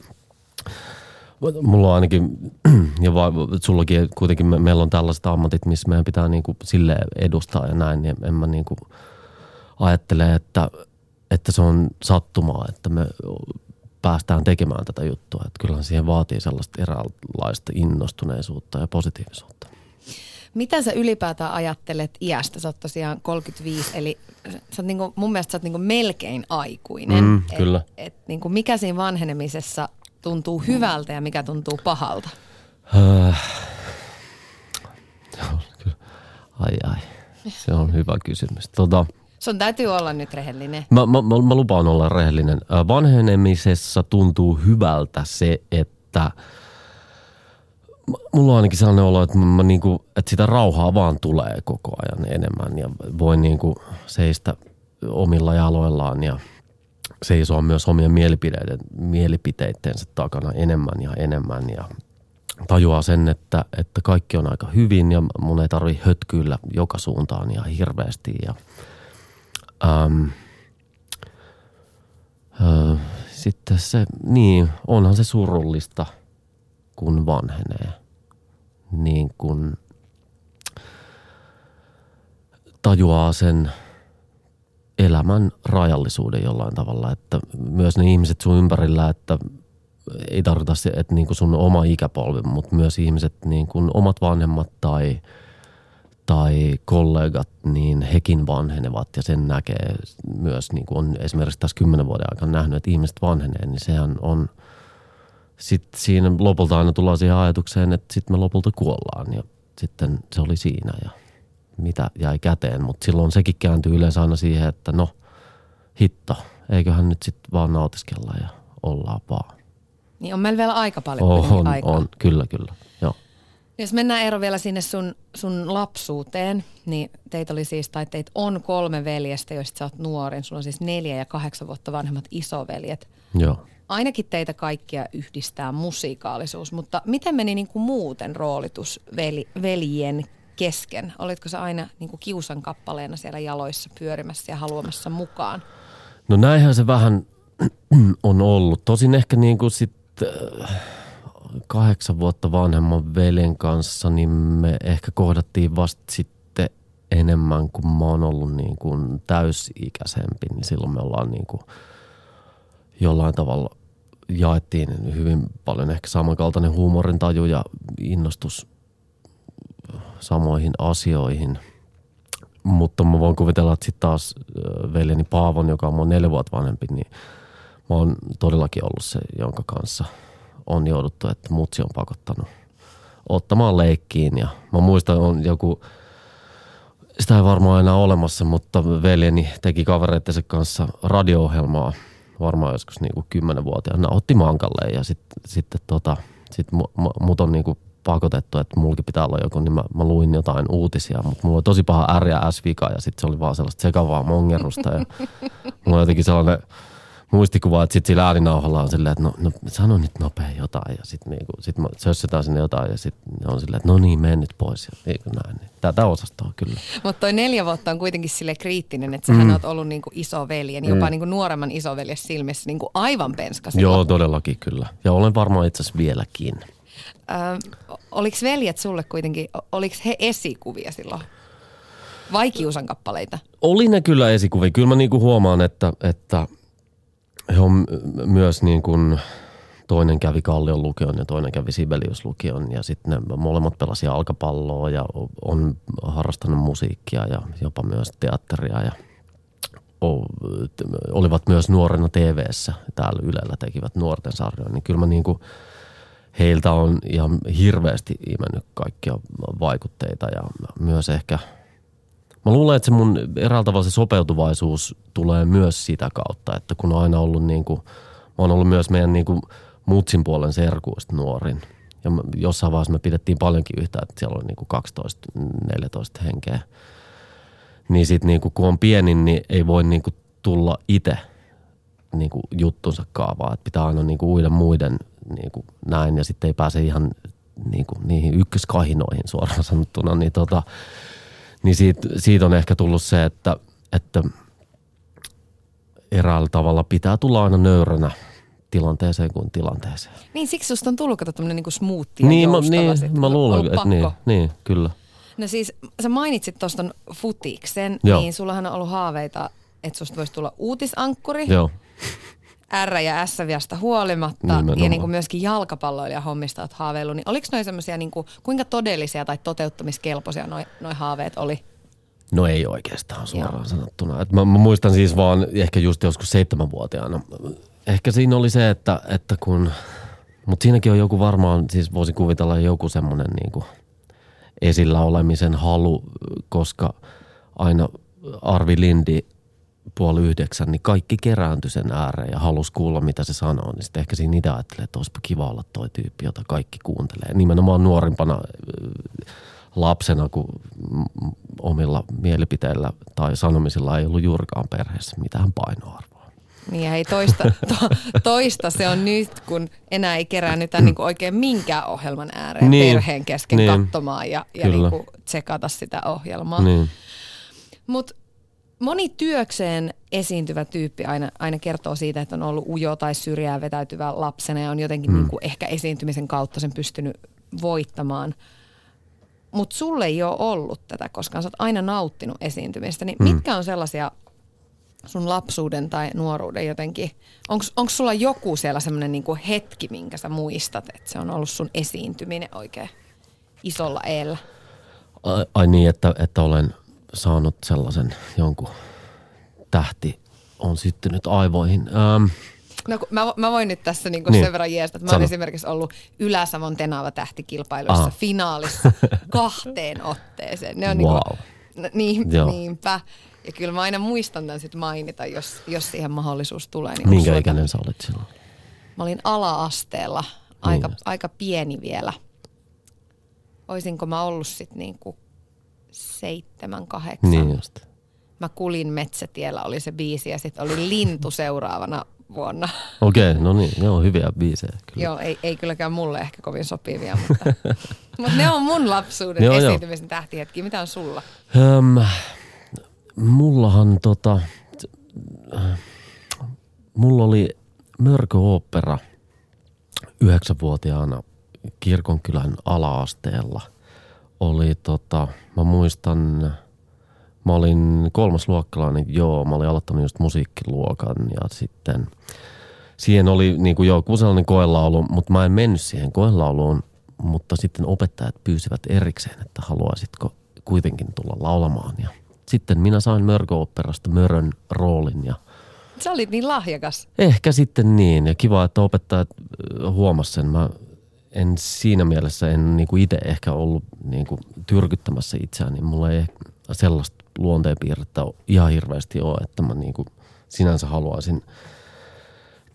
mulla on ainakin, ja va, sullakin kuitenkin me, meillä on tällaiset ammatit, missä meidän pitää niin kuin sille edustaa ja näin, niin en mä niin kuin ajattele, että, että se on sattumaa, että me päästään tekemään tätä juttua. Että kyllähän siihen vaatii sellaista eräänlaista innostuneisuutta ja positiivisuutta. Mitä sä ylipäätään ajattelet iästä? Sä oot tosiaan 35, eli sä oot niinku, mun mielestä sä oot niinku melkein aikuinen. Mm, et, kyllä. Et niinku mikä siinä vanhenemisessa tuntuu hyvältä ja mikä tuntuu pahalta? Ai ai, se on hyvä kysymys. Tota, Sun täytyy olla nyt rehellinen. Mä, mä, mä, mä lupaan olla rehellinen. Ö, Vanhenemisessa tuntuu hyvältä se, että mulla on ainakin sellainen olo, että, mä niinku, että sitä rauhaa vaan tulee koko ajan enemmän ja voi niinku seistä omilla jaloillaan ja seisoa myös omien mielipiteiden, mielipiteittensä takana enemmän ja enemmän ja tajuaa sen, että, että kaikki on aika hyvin ja mun ei tarvi hötkyillä joka suuntaan ja hirveästi ja äm, ö, sitten se, niin, onhan se surullista, kun vanhenee. Niin kun tajuaa sen elämän rajallisuuden jollain tavalla, että myös ne ihmiset sun ympärillä, että ei tarkoita se, että niin kuin sun oma ikäpolvi, mutta myös ihmiset, niin kuin omat vanhemmat tai, tai kollegat, niin hekin vanhenevat ja sen näkee myös, niin kuin on esimerkiksi tässä kymmenen vuoden aikana nähnyt, että ihmiset vanhenee, niin sehän on, sitten siinä lopulta aina tullaan siihen ajatukseen, että sitten me lopulta kuollaan ja sitten se oli siinä ja mitä jäi käteen, mutta silloin sekin kääntyy yleensä aina siihen, että no hitto, eiköhän nyt sitten vaan nautiskella ja ollaan vaan. Niin on meillä vielä aika paljon on, aikaa. on, kyllä, kyllä. Jos mennään Eero vielä sinne sun, sun lapsuuteen, niin teitä oli siis, tai teitä on kolme veljestä, joista sä oot nuorin. Sulla on siis neljä ja kahdeksan vuotta vanhemmat isoveljet. Joo. Ainakin teitä kaikkia yhdistää musiikaalisuus, mutta miten meni niin kuin muuten roolitus veli, veljen kesken? Olitko sä aina niin kuin kiusan kappaleena siellä jaloissa pyörimässä ja haluamassa mukaan? No näinhän se vähän on ollut. Tosin ehkä niin kuin sit äh, kahdeksan vuotta vanhemman veljen kanssa, niin me ehkä kohdattiin vasta sitten enemmän, kun mä oon ollut niin kuin täysikäisempi, niin silloin me ollaan niin kuin jollain tavalla jaettiin hyvin paljon ehkä samankaltainen huumorintaju ja innostus samoihin asioihin. Mutta mä voin kuvitella, että sitten taas veljeni Paavon, joka on mun neljä vuotta vanhempi, niin mä oon todellakin ollut se, jonka kanssa on jouduttu, että mutsi on pakottanut ottamaan leikkiin. Ja mä muistan, on joku, sitä ei varmaan enää olemassa, mutta veljeni teki kavereittensa kanssa radio-ohjelmaa varmaan joskus niinku kymmenenvuotiaana. Otti mankalle ja sitten sit, tota, sit mu, mu, mut on niinku pakotettu, että mullakin pitää olla joku, niin mä, mä luin jotain uutisia, mutta mulla oli tosi paha R ja S vika ja sitten se oli vaan sellaista sekavaa mongerusta ja mulla on jotenkin sellainen muistikuva, että sitten sillä ääninauhalla on silleen, että no, no sano nyt nopea jotain ja sitten niinku, sit sössetään sinne jotain ja sitten on silleen, että no niin, mene nyt pois ja niinku näin. Niin tätä osastoa kyllä. Mutta toi neljä vuotta on kuitenkin sille kriittinen, että sähän mm. oot ollut niinku isoveljen, jopa niinku nuoremman isoveljen silmissä niinku aivan penska silloin. Joo, todellakin kyllä. Ja olen varmaan itse asiassa vieläkin. Ö, oliko veljet sulle kuitenkin, oliko he esikuvia silloin? Vai kiusan kappaleita? Oli ne kyllä esikuvia. Kyllä mä niinku huomaan, että, että he on myös niin kuin, toinen kävi Kallion lukion ja toinen kävi Sibelius lukion ja sitten ne molemmat pelasi jalkapalloa ja on harrastanut musiikkia ja jopa myös teatteria ja olivat myös nuorena TV-ssä täällä Ylellä tekivät nuorten sarjoja, niin kyllä mä niin kuin heiltä on ihan hirveästi imennyt kaikkia vaikutteita ja myös ehkä – Mä luulen, että se mun eräällä tavalla se sopeutuvaisuus tulee myös sitä kautta, että kun on aina ollut niin kuin, mä oon ollut myös meidän niin kuin mutsin puolen serkuista nuorin. Ja jossain vaiheessa me pidettiin paljonkin yhtä, että siellä oli niin kuin 12-14 henkeä. Niin sit niin kuin, kun on pieni, niin ei voi niin kuin tulla itse niin kuin juttunsa kaavaa. Että pitää aina niin kuin uida muiden niin kuin näin ja sitten ei pääse ihan niin kuin niihin ykköskahinoihin suoraan sanottuna. Niin tota, niin siitä, siitä on ehkä tullut se, että, että eräällä tavalla pitää tulla aina nöyränä tilanteeseen kuin tilanteeseen. Niin siksi susta on tullut kato tämmönen niinku smoothie ja Niin, mä, niin, sit. mä luulen, että niin, niin, kyllä. No siis sä mainitsit tuosta futiksen, Joo. niin sullahan on ollut haaveita, että susta voisi tulla uutisankkuri. Joo. R ja S viasta huolimatta Nimenomaan. ja niin kuin myöskin jalkapalloilija hommista oot haaveillut, niin oliko noin semmoisia, niin kuin, kuinka todellisia tai toteuttamiskelpoisia noin noi haaveet oli? No ei oikeastaan suoraan sanottuna. Et mä, mä muistan siis vaan ehkä just joskus seitsemänvuotiaana. Ehkä siinä oli se, että, että kun, mutta siinäkin on joku varmaan, siis voisin kuvitella joku semmoinen niin kuin esillä olemisen halu, koska aina Arvi Lindi puoli yhdeksän, niin kaikki kerääntyi sen ääreen ja halusi kuulla, mitä se sanoo. Niin sitten ehkä siinä itse ajattelee, että olisipa kiva olla toi tyyppi, jota kaikki kuuntelee. Nimenomaan nuorimpana lapsena, kun mm, omilla mielipiteillä tai sanomisilla ei ollut juurikaan perheessä mitään painoarvoa. Niin hei, toista, to, toista se on nyt, kun enää ei keräännytä niin kuin oikein minkään ohjelman ääreen Niin, perheen kesken niin. katsomaan ja, ja niin kuin tsekata sitä ohjelmaa. Niin. Mutta moni työkseen esiintyvä tyyppi aina, aina kertoo siitä, että on ollut ujo tai syrjään vetäytyvä lapsena ja on jotenkin mm. niin kuin ehkä esiintymisen kautta sen pystynyt voittamaan. Mutta sulle ei ole ollut tätä koskaan. Sä oot aina nauttinut esiintymistä. Niin mm. mitkä on sellaisia sun lapsuuden tai nuoruuden jotenkin, onko sulla joku siellä semmoinen niinku hetki, minkä sä muistat, että se on ollut sun esiintyminen oikein isolla eellä? Ai, ai niin, että, että olen saanut sellaisen jonkun tähti on syttynyt aivoihin. Ähm, No mä, mä voin nyt tässä niinku Niin. sen verran jeestä, että mä olen esimerkiksi ollut Ylä-Savon Tenava tähtikilpailuissa Aha. finaalissa kahteen otteeseen. Ne on niinku, Wow. no, niin, Joo. niinpä. Ja kyllä mä aina muistan tämän sit mainita, jos, jos siihen mahdollisuus tulee. Niin minkä sulla- ikäinen sä olit silloin? Mä olin ala-asteella, aika, Niin. aika pieni vielä. Oisinko mä ollut sitten niinku seitsemän, kahdeksan. Niin just. Mä kulin metsätiellä, oli se biisi ja sitten oli lintu seuraavana vuonna. Okei, okay, no niin, ne on hyviä biisejä. Kyllä. Joo, ei, ei kylläkään mulle ehkä kovin sopivia, mutta, mutta ne on mun lapsuuden Joo, joo. esiintymisen tähtihetki. Mitä on sulla? Öm, mullahan tota, mulla oli mörköopera yhdeksänvuotiaana kirkonkylän ala-asteella. Oli tota, mä muistan, mä olin kolmasluokkalainen, joo, mä olin aloittanut just musiikkiluokan ja sitten siihen oli niin kuin joku sellainen koelaulu, mutta mä en mennyt siihen koelauluun, mutta sitten opettajat pyysivät erikseen, että haluaisitko kuitenkin tulla laulamaan. Ja sitten minä sain Mörkö-operasta Mörön roolin ja Sä olit niin lahjakas. ehkä sitten niin. Ja kiva, että opettajat huomasi sen. Mä en siinä mielessä en niin kuin itse ehkä ollut niin kuin tyrkyttämässä itseäni. Mulla ei sellaista luonteenpiirrettä ihan hirveästi ole, että mä niin kuin sinänsä haluaisin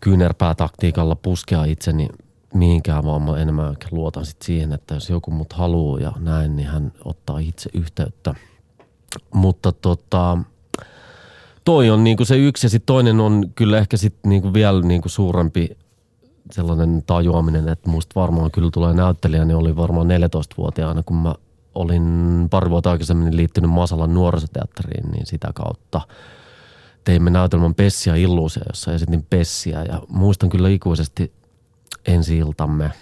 kyynärpäätaktiikalla puskea itseni mihinkään, vaan mä enemmän luotan sit siihen, että jos joku mut haluaa ja näin, niin hän ottaa itse yhteyttä. Mutta tota, toi on niinku se yksi ja sitten toinen on kyllä ehkä sitten niinku vielä niinku suurempi sellainen tajuaminen, että musta varmaan kyllä tulee näyttelijä, niin oli varmaan 14-vuotiaana, kun mä olin pari vuotta aikaisemmin liittynyt Masalan nuorisoteatteriin, niin sitä kautta teimme näytelmän Pessiä Illuusia, jossa esitin Pessiä. Ja muistan kyllä ikuisesti ensi iltamme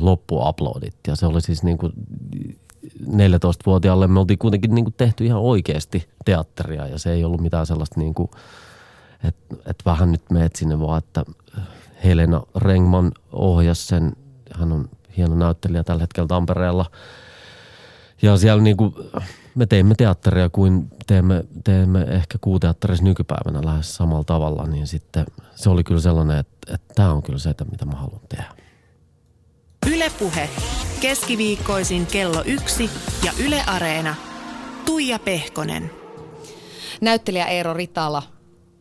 loppuaplodit ja se oli siis niin kuin 14-vuotiaalle me oltiin kuitenkin niin kuin tehty ihan oikeasti teatteria. Ja se ei ollut mitään sellaista niin kuin, että, että vähän nyt meet sinne vaan, että Helena Rengman ohjasi sen, hän on hieno näyttelijä tällä hetkellä Tampereella ja siellä niin kuin, me teimme teatteria kuin teemme, teemme ehkä kuuteatterissa nykypäivänä lähes samalla tavalla, niin sitten se oli kyllä sellainen, että, että tämä on kyllä se, että mitä mä haluan tehdä. Ylepuhe keskiviikkoisin kello yksi ja Yle Areena. Tuija Pehkonen. Näyttelijä Eero Ritala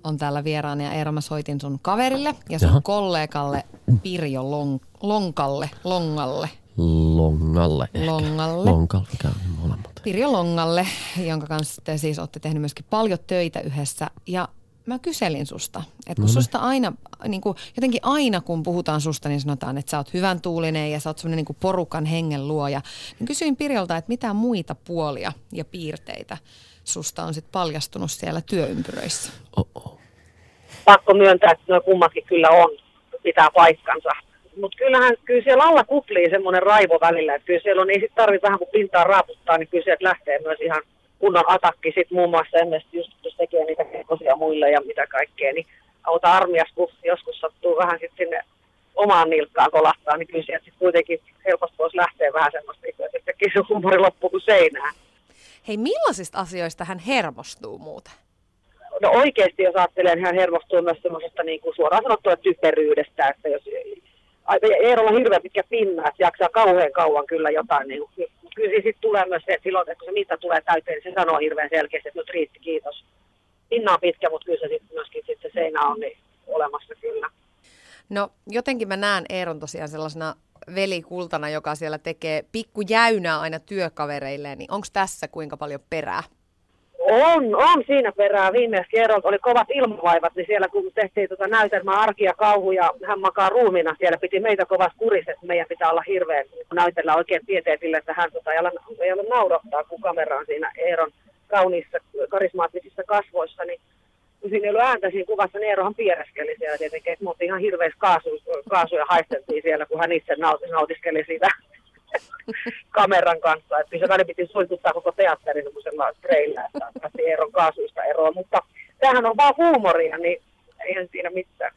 on täällä vieraana ja Eero mä soitin sun kaverille ja sun Jaha. kollegalle Pirjo Long- Lonkalle, Longalle, Longalle ehkä. Longalle. Lonkalle käy molemmat. Pirjo Longalle, jonka kanssa te siis olette tehnyt myöskin paljon töitä yhdessä. Ja mä kyselin susta, että kun No niin. susta aina, niin kuin, jotenkin aina kun puhutaan susta, niin sanotaan, että sä oot hyvän tuulinen ja sä oot semmoinen niin kuin porukan hengen luoja. Niin kysyin Pirjolta, että mitä muita puolia ja piirteitä susta on sitten paljastunut siellä työympyröissä? Oh-oh. Pakko myöntää, että nuo kummatkin kyllä on, pitää paikkansa. Mutta kyllähän kyllä siellä alla kuplii semmoinen raivo välillä, että kyllä siellä on, ei sit tarvitse vähän kun pintaa raaputtaa, niin kyllä sieltä lähtee myös ihan kunnon atakki. Sitten muun muassa ennesti just jos tekee niitä kekosia muille ja mitä kaikkea, niin auta armias, kun joskus sattuu vähän sitten sinne omaan nilkkaan kolahtaa, niin kyllä sieltä sitten kuitenkin helposti voisi lähteä vähän semmoista, että se huumori loppuu kuin seinään. Hei, millaisista asioista hän hermostuu muuten? No oikeasti, jos ajattelee, niin hän hermostuu myös semmoisesta niin kuin suoraan sanottuna typeryydestä, että jos Eerolla on hirveän pitkä pinna, että jaksaa kauhean kauan kyllä jotain. Niin, kyllä sitten tulee myös se, että silloin, että kun se mitta tulee täyteen, niin se sanoo hirveän selkeästi, että nyt riitti, kiitos. Pinna on pitkä, mutta kyllä se sitten myöskin sit se seinä on niin olemassa kyllä. No jotenkin mä näen Eeron tosiaan sellaisena velikultana, joka siellä tekee pikkujäynää aina työkavereilleen, niin onko tässä kuinka paljon perää? On, on siinä perää. Viimeis kerralta oli kovat ilmavaivat, niin siellä kun tehtiin tuota näytelmää Arki ja Kauhu ja hän makaa ruumina, siellä piti meitä kovasti kuriset, että meidän pitää olla hirveän näytellä oikein tieteetille, että hän tota, ei, ole, ei ole naurattaa, kun kamera on siinä Eeron kauniissa, karismaattisissa kasvoissa, niin kun siinä ei ollut ääntä siinä kuvassa, niin Eerohan piereskeli siellä tietenkin, että me ihan hirveästi kaasu, kaasuja haisteltiin siellä, kun hän itse nautiskeli siitä kameran kanssa. Että se välillä piti suikuttaa koko teatterin semmoisella treillä, että pääsi Eeron kaasuista eroon. Mutta tämähän on vaan huumoria, niin eihän siinä mitään.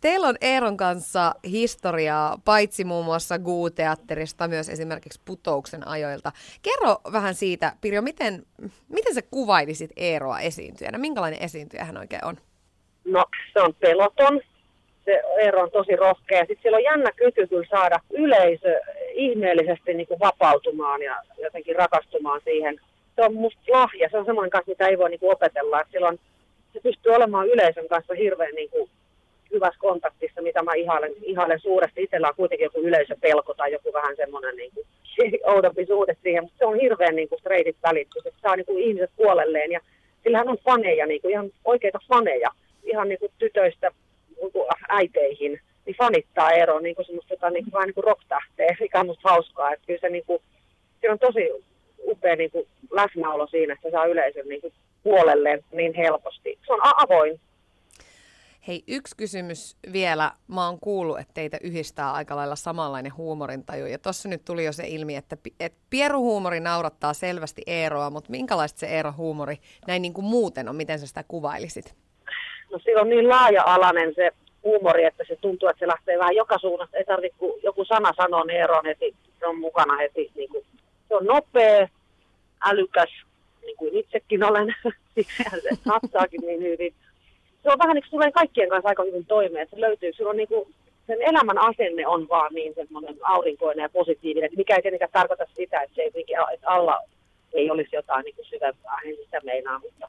Teillä on Eeron kanssa historiaa, paitsi muun muassa Guu-teatterista, myös esimerkiksi Putouksen ajoilta. Kerro vähän siitä, Pirjo, miten, miten sä kuvailisit Eeroa esiintyjänä? Minkälainen esiintyjä hän oikein on? No, se on peloton. Se Eero on tosi rohkea. Sitten siellä on jännä kyky kyllä saada yleisö ihmeellisesti niin kuin vapautumaan ja jotenkin rakastumaan siihen. Se on musta lahja. Se on semmoinen kanssa, mitä ei voi niin kuin opetella. Että silloin se pystyy olemaan yleisön kanssa hirveän niin kuin hyvässä kontaktissa, mitä mä ihailen, ihailen suuresti. Itsellä on kuitenkin joku yleisöpelko tai joku vähän semmoinen niin kuin, oudompi suhde siihen, mutta se on hirveän niin kuin streitit välit, kun se saa niin kuin ihmiset puolelleen ja sillähän on faneja, niin kuin ihan oikeita faneja, ihan niin kuin tytöistä äiteihin, niin fanittaa ero niin kuin semmoista jotain niin kuin, vähän niin kuin rock-tähteä, mikä on musta hauskaa, että kyllä se niin kuin, siinä on tosi upea niin kuin läsnäolo siinä, että se saa yleisön niin kuin puolelleen niin helposti. Se on avoin, Hei, yksi kysymys vielä. Mä oon kuullut, että teitä yhdistää aika lailla samanlainen huumorintaju. Ja tuossa nyt tuli jo se ilmi, että, että pieruhuumori naurattaa selvästi Eeroa, mutta minkälaista se Eero-huumori näin niin kuin muuten on? Miten sä sitä kuvailisit? No sillä on niin laaja-alainen se huumori, että se tuntuu, että se lähtee vähän joka suunnasta. Ei tarvitse, kun joku sana sanoo, niin Eeron heti, se on mukana heti. Niin kuin, se on nopea, älykäs, niin kuin itsekin olen, siksi se satsaakin niin hyvin se on vähän niin kuin tulee kaikkien kanssa aika hyvin toimeen, että se löytyy, on niin kuin, sen elämän asenne on vaan niin semmoinen aurinkoinen ja positiivinen, mikä ei tietenkään tarkoita sitä, että, se ei, että alla ei olisi jotain niin kuin syvempää, en sitä meinaa, mutta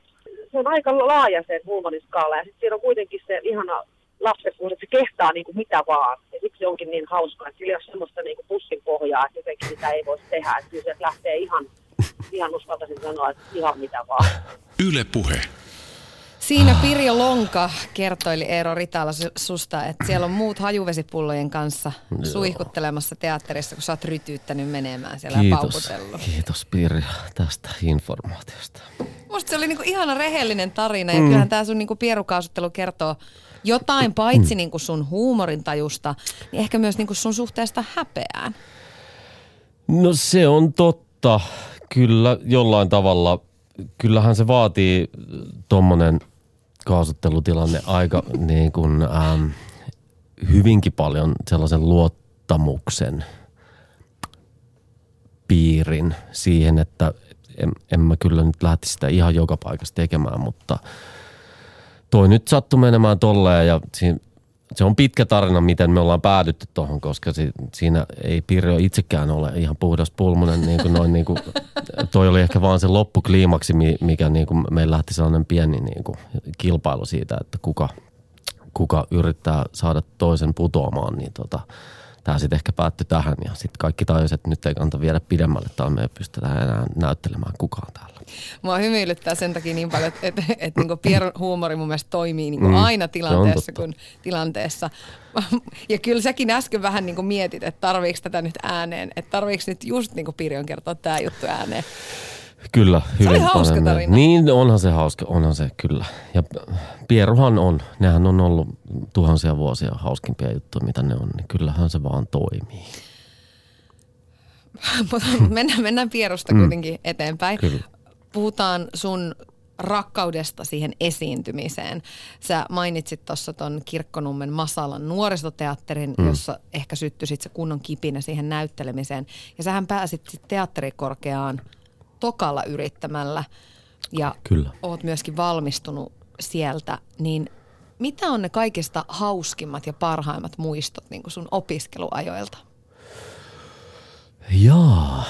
se on aika laaja se huumoriskaala ja sitten siinä on kuitenkin se ihana lapsekkuus, että se kehtaa niin kuin mitä vaan. Ja siksi onkin niin hauskaa, että sillä ei ole semmoista niin kuin pussin pohjaa, että jotenkin mitä ei voisi tehdä. Että kyllä se lähtee ihan, ihan uskaltaisin sanoa, että ihan mitä vaan. Yle puhe. Siinä Pirjo Lonka kertoili Eero Ritala susta, että siellä on muut hajuvesipullojen kanssa Joo. suihkuttelemassa teatterissa, kun sä oot rytyyttänyt menemään siellä kiitos, ja paukutellut. Kiitos Pirjo tästä informaatiosta. Musta se oli niinku ihana rehellinen tarina ja mm. kyllähän tämä sun niinku pierukaasuttelu kertoo jotain paitsi mm. niinku sun huumorintajusta, niin ehkä myös niinku sun suhteesta häpeään. No se on totta. Kyllä jollain tavalla, kyllähän se vaatii tuommoinen kaasuttelutilanne aika niin kuin, ähm, hyvinkin paljon sellaisen luottamuksen piirin siihen, että en, en mä kyllä nyt lähtisi sitä ihan joka paikassa tekemään, mutta toi nyt sattui menemään tolleen ja siinä, se on pitkä tarina, miten me ollaan päädytty tuohon, koska si, siinä ei Pirjo itsekään ole ihan puhdas pulmonen. Niin kuin noin, niin kuin, toi oli ehkä vaan se loppukliimaksi, mikä niin kuin meillä lähti sellainen pieni niin kuin kilpailu siitä, että kuka, kuka yrittää saada toisen putoamaan. Niin tota, tämä sitten ehkä päättyi tähän ja sitten kaikki tajusivat, että nyt ei kannata viedä pidemmälle tai me ei pystytä enää näyttelemään kukaan täällä. Mua hymyilyttää sen takia niin paljon, että, että, että niin Pierre huumori mun mielestä toimii niin mm, aina tilanteessa kuin tilanteessa. Ja kyllä säkin äsken vähän niin mietit, että tarviiko tätä nyt ääneen, että tarviiko nyt just niin Pirjon kertoa tämä juttu ääneen. Kyllä, hyvin se oli hauska tarina. Niin, onhan se hauska, onhan se kyllä. Ja Pieruhan on, nehän on ollut tuhansia vuosia hauskimpia juttuja, mitä ne on, niin kyllähän se vaan toimii. mennään, mennään Pierusta mm. kuitenkin eteenpäin. Kyllä. Puhutaan sun rakkaudesta siihen esiintymiseen. Sä mainitsit tuossa ton Kirkkonummen Masalan nuorisoteatterin, mm. jossa ehkä syttyi sit se kunnon kipinä siihen näyttelemiseen. Ja sähän pääsit sit teatterikorkeaan tokalla yrittämällä ja Kyllä. oot myöskin valmistunut sieltä, niin mitä on ne kaikista hauskimmat ja parhaimmat muistot niin sun opiskeluajoilta? Jaa.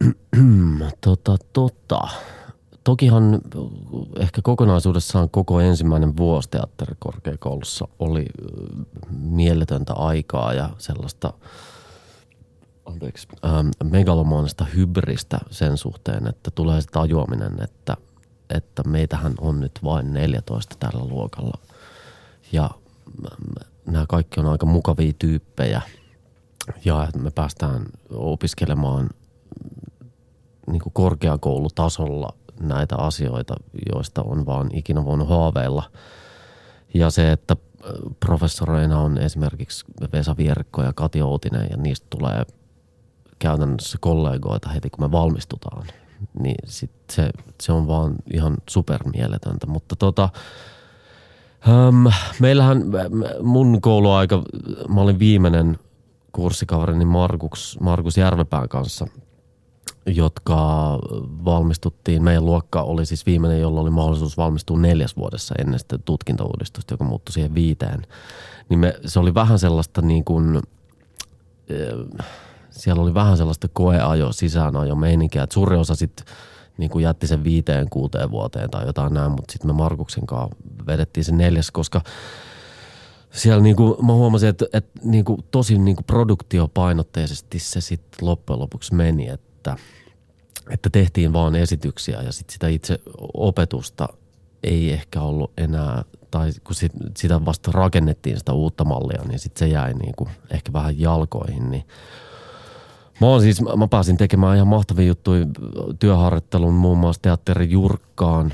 tota, tota. Tokihan ehkä kokonaisuudessaan koko ensimmäinen vuosi teatterikorkeakoulussa oli mieletöntä aikaa ja sellaista anteeksi, ähm, megalomaanista hybristä sen suhteen, että tulee se tajuaminen, että, että meitähän on nyt vain 14 tällä luokalla. Ja nämä kaikki on aika mukavia tyyppejä ja me päästään opiskelemaan niin kuin korkeakoulutasolla näitä asioita, joista on vaan ikinä voinut haaveilla. Ja se, että professoreina on esimerkiksi Vesa Vierkko ja Kati Outinen ja niistä tulee käytännössä kollegoita heti kun me valmistutaan. Niin sit se, se on vaan ihan supermieletöntä. Mutta tota, äm, meillähän mun kouluaika, mä olin viimeinen kurssikaverini Markus, Markus Järvepään kanssa – jotka valmistuttiin. Meidän luokka oli siis viimeinen, jolla oli mahdollisuus valmistua neljäs vuodessa ennen sitä tutkintouudistusta, joka muuttui siihen viiteen. Niin me, se oli vähän sellaista niin kuin, siellä oli vähän sellaista koeajo, sisäänajo meininkiä, että suuri osa sitten niin kuin jätti sen viiteen, kuuteen vuoteen tai jotain näin, mutta sitten me Markuksen kanssa vedettiin se neljäs, koska siellä niin kuin, mä huomasin, että, että niin kuin, tosi niin kuin produktiopainotteisesti se sitten loppujen lopuksi meni, että että, tehtiin vaan esityksiä ja sit sitä itse opetusta ei ehkä ollut enää, tai kun sit, sitä vasta rakennettiin sitä uutta mallia, niin sitten se jäi niin kuin ehkä vähän jalkoihin. Niin Mä, oon siis, mä pääsin tekemään ihan mahtavia juttuja työharjoittelun muun muassa teatteri Jurkkaan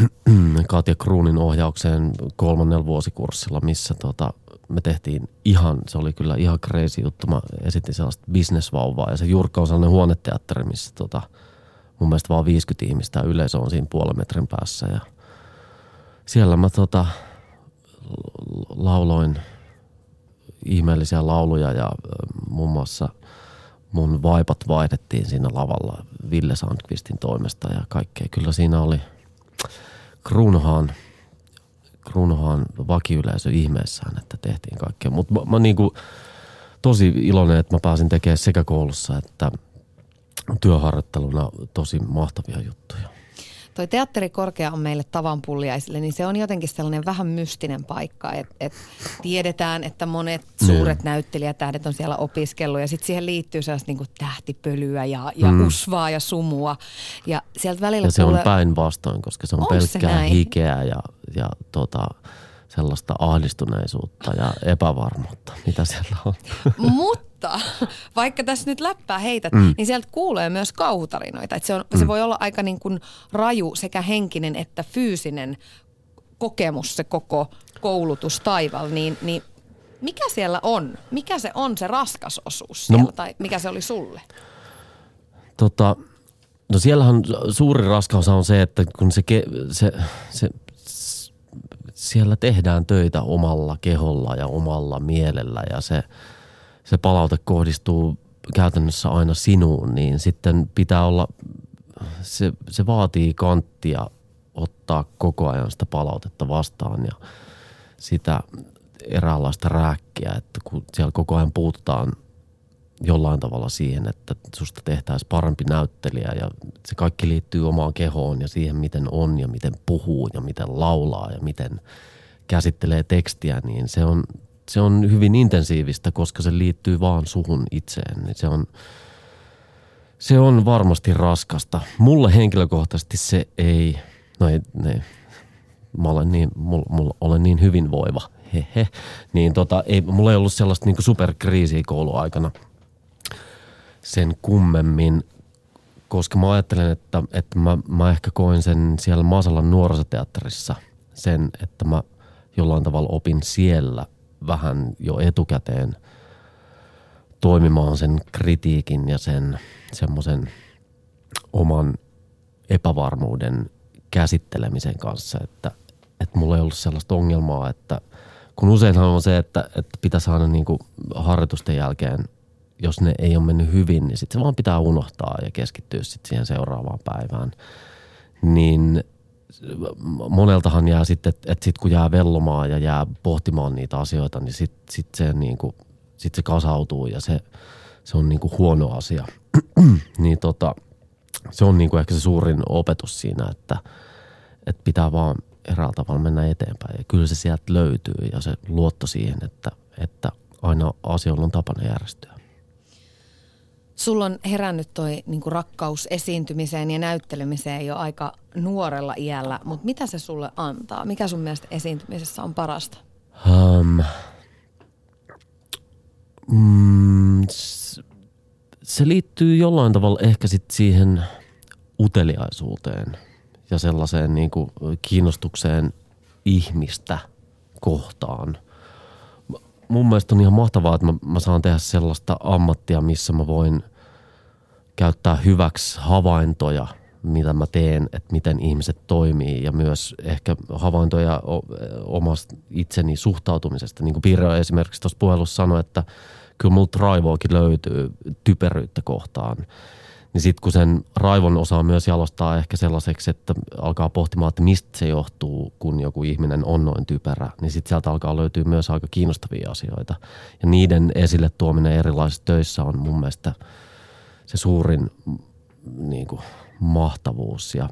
Katja Kruunin ohjaukseen kolmannella vuosikurssilla, missä tota, me tehtiin ihan, se oli kyllä ihan crazy juttu. Mä esitin sellaista bisnesvauvaa ja se Jurkka on sellainen huoneteatteri, missä tota, mun mielestä vaan 50 ihmistä ja yleisö on siinä puolen metrin päässä ja siellä mä tota, lauloin ihmeellisiä lauluja ja muun muassa mun vaipat vaihdettiin siinä lavalla Ville Sandqvistin toimesta ja kaikkea. Kyllä siinä oli Kruunhaan – Krunohan vakiyleisö ihmeessään, että tehtiin kaikkea. Mutta mä, mä niin kuin, tosi iloinen, että mä pääsin tekemään sekä koulussa että työharjoitteluna tosi mahtavia juttuja. Toi teatterikorkea on meille tavanpulliaisille, niin se on jotenkin sellainen vähän mystinen paikka, että et tiedetään, että monet niin. suuret mm. näyttelijätähdet on siellä opiskellut ja sitten siihen liittyy sellaista niin tähtipölyä ja, ja mm. usvaa ja sumua. Ja sieltä välillä ja se kuule... on päinvastoin, koska se on, on pelkkää se hikeä ja, ja tota, sellaista ahdistuneisuutta ja epävarmuutta, mitä siellä on. Mutta mutta vaikka tässä nyt läppää heität, mm. niin sieltä kuulee myös kauhutarinoita. Että se, on, mm. se voi olla aika niin kuin raju sekä henkinen että fyysinen kokemus se koko koulutus taival, niin, niin mikä siellä on? Mikä se on se raskas osuus no siellä, no, tai mikä se oli sulle? Tota, no siellähän suuri raskaus on se, että kun se, se, se, siellä tehdään töitä omalla keholla ja omalla mielellä ja se – se palaute kohdistuu käytännössä aina sinuun, niin sitten pitää olla, se, se vaatii kanttia ottaa koko ajan sitä palautetta vastaan ja sitä eräänlaista rääkkiä, että kun siellä koko ajan puututaan jollain tavalla siihen, että susta tehtäisiin parempi näyttelijä ja se kaikki liittyy omaan kehoon ja siihen, miten on ja miten puhuu ja miten laulaa ja miten käsittelee tekstiä, niin se on, se on hyvin intensiivistä, koska se liittyy vaan suhun itseen. Niin se on, se on varmasti raskasta. Mulle henkilökohtaisesti se ei, no ei, ne, mä olen niin, mulla, mulla olen niin hyvinvoiva, hehe, niin tota, ei, mulla ei ollut sellaista niin superkriisiä kouluaikana sen kummemmin, koska mä ajattelen, että, että mä, mä ehkä koin sen siellä Masalan nuorisoteatterissa sen, että mä jollain tavalla opin siellä vähän jo etukäteen toimimaan sen kritiikin ja sen semmoisen oman epävarmuuden käsittelemisen kanssa, että, että mulla ei ollut sellaista ongelmaa, että kun useinhan on se, että, että pitäisi aina niin kuin harjoitusten jälkeen, jos ne ei ole mennyt hyvin, niin sitten se vaan pitää unohtaa ja keskittyä sitten siihen seuraavaan päivään. Niin moneltahan jää sitten, että, että sitten kun jää vellomaan ja jää pohtimaan niitä asioita, niin sitten sit se, kuin, sit se kasautuu ja se, se on niin kuin huono asia. niin tota, se on niin kuin ehkä se suurin opetus siinä, että, että pitää vaan eräällä tavalla mennä eteenpäin. Ja kyllä se sieltä löytyy ja se luotto siihen, että, että aina asioilla on tapana järjestyä. Sulla on herännyt toi niinku rakkaus esiintymiseen ja näyttelemiseen jo aika nuorella iällä, mutta mitä se sulle antaa? Mikä sun mielestä esiintymisessä on parasta? Um, mm, se liittyy jollain tavalla ehkä sit siihen uteliaisuuteen ja sellaiseen niin kuin kiinnostukseen ihmistä kohtaan. Mun mielestä on ihan mahtavaa, että mä, mä saan tehdä sellaista ammattia, missä mä voin käyttää hyväksi havaintoja, mitä mä teen, että miten ihmiset toimii ja myös ehkä havaintoja omasta itseni suhtautumisesta. Niin kuin Pirjo esimerkiksi tuossa puhelussa sanoi, että – kyllä mulla raivoakin löytyy typeryyttä kohtaan. Niin sitten kun sen raivon osaa myös jalostaa ehkä sellaiseksi, että alkaa pohtimaan, että mistä se johtuu, kun joku ihminen on noin typerä, niin sitten sieltä alkaa löytyä myös aika kiinnostavia asioita. Ja niiden esille tuominen erilaisissa töissä on mun mielestä se suurin niin kuin, mahtavuus. Ja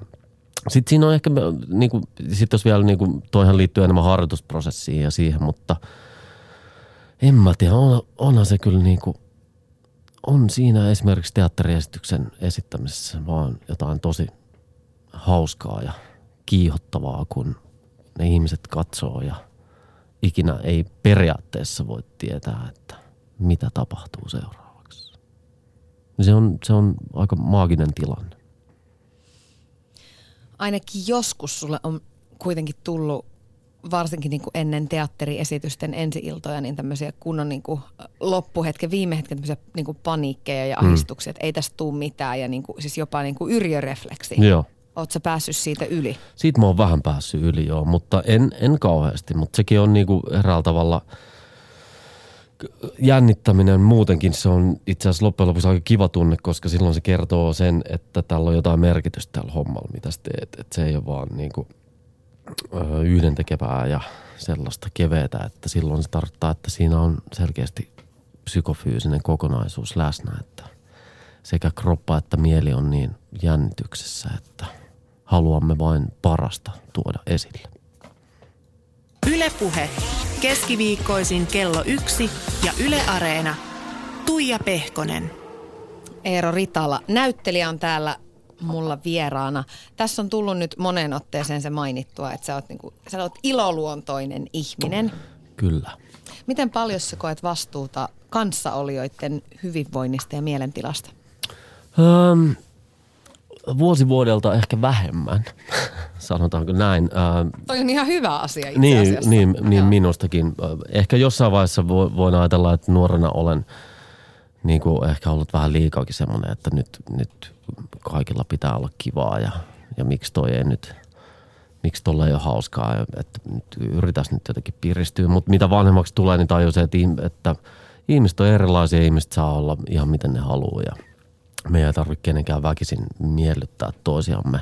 sitten siinä on ehkä, niin kuin, sit jos vielä, niin kuin, toihan liittyy enemmän harjoitusprosessiin ja siihen, mutta – en mä tiedä, on, onhan se kyllä niin kuin, on siinä esimerkiksi teatteriesityksen esittämisessä vaan jotain tosi hauskaa ja kiihottavaa, kun ne ihmiset katsoo ja ikinä ei periaatteessa voi tietää, että mitä tapahtuu seuraavaksi. Se on, se on aika maaginen tilanne. Ainakin joskus sulle on kuitenkin tullut varsinkin niin kuin ennen teatteriesitysten ensi-iltoja, niin tämmöisiä kunnon niin kuin loppuhetken, viime hetken tämmöisiä niin kuin paniikkeja ja mm. ahdistuksia, mm. että ei tästä tule mitään ja niin kuin, siis jopa niin kuin yrjörefleksi. Joo. Oletko päässyt siitä yli? Siitä mä oon vähän päässyt yli, joo, mutta en, en kauheasti. Mutta sekin on niin kuin eräällä tavalla jännittäminen muutenkin, se on itse asiassa loppujen lopuksi aika kiva tunne, koska silloin se kertoo sen, että tällä on jotain merkitystä tällä hommalla, mitä teet. Että se ei ole vaan niin kuin – yhdentekevää ja sellaista keveitä, että silloin se tarkoittaa, että siinä on selkeästi psykofyysinen kokonaisuus läsnä, että sekä kroppa että mieli on niin jännityksessä, että haluamme vain parasta tuoda esille. Ylepuhe keskiviikkoisin kello yksi ja Yle Areena. Tuija Pehkonen. Eero Ritala, näyttelijä on täällä mulla vieraana. Tässä on tullut nyt moneen otteeseen se mainittua, että sä oot, niinku, sä oot iloluontoinen ihminen. Kyllä. Miten paljon sä koet vastuuta kanssaolijoiden hyvinvoinnista ja mielentilasta? Um, vuosi vuodelta ehkä vähemmän, sanotaanko näin. Uh, Toi on ihan hyvä asia itse niin, asiassa. Niin, niin minustakin. Ehkä jossain vaiheessa voin ajatella, että nuorena olen niin kuin ehkä ollut vähän liikaakin semmoinen, että nyt, nyt kaikilla pitää olla kivaa ja, ja miksi toi ei nyt, miksi tuolla ei ole hauskaa, että nyt yritäs nyt jotenkin piristyä. Mutta mitä vanhemmaksi tulee, niin tajuu se, että, että ihmiset on erilaisia, ihmiset saa olla ihan miten ne haluaa ja me ei tarvitse kenenkään väkisin miellyttää toisiamme.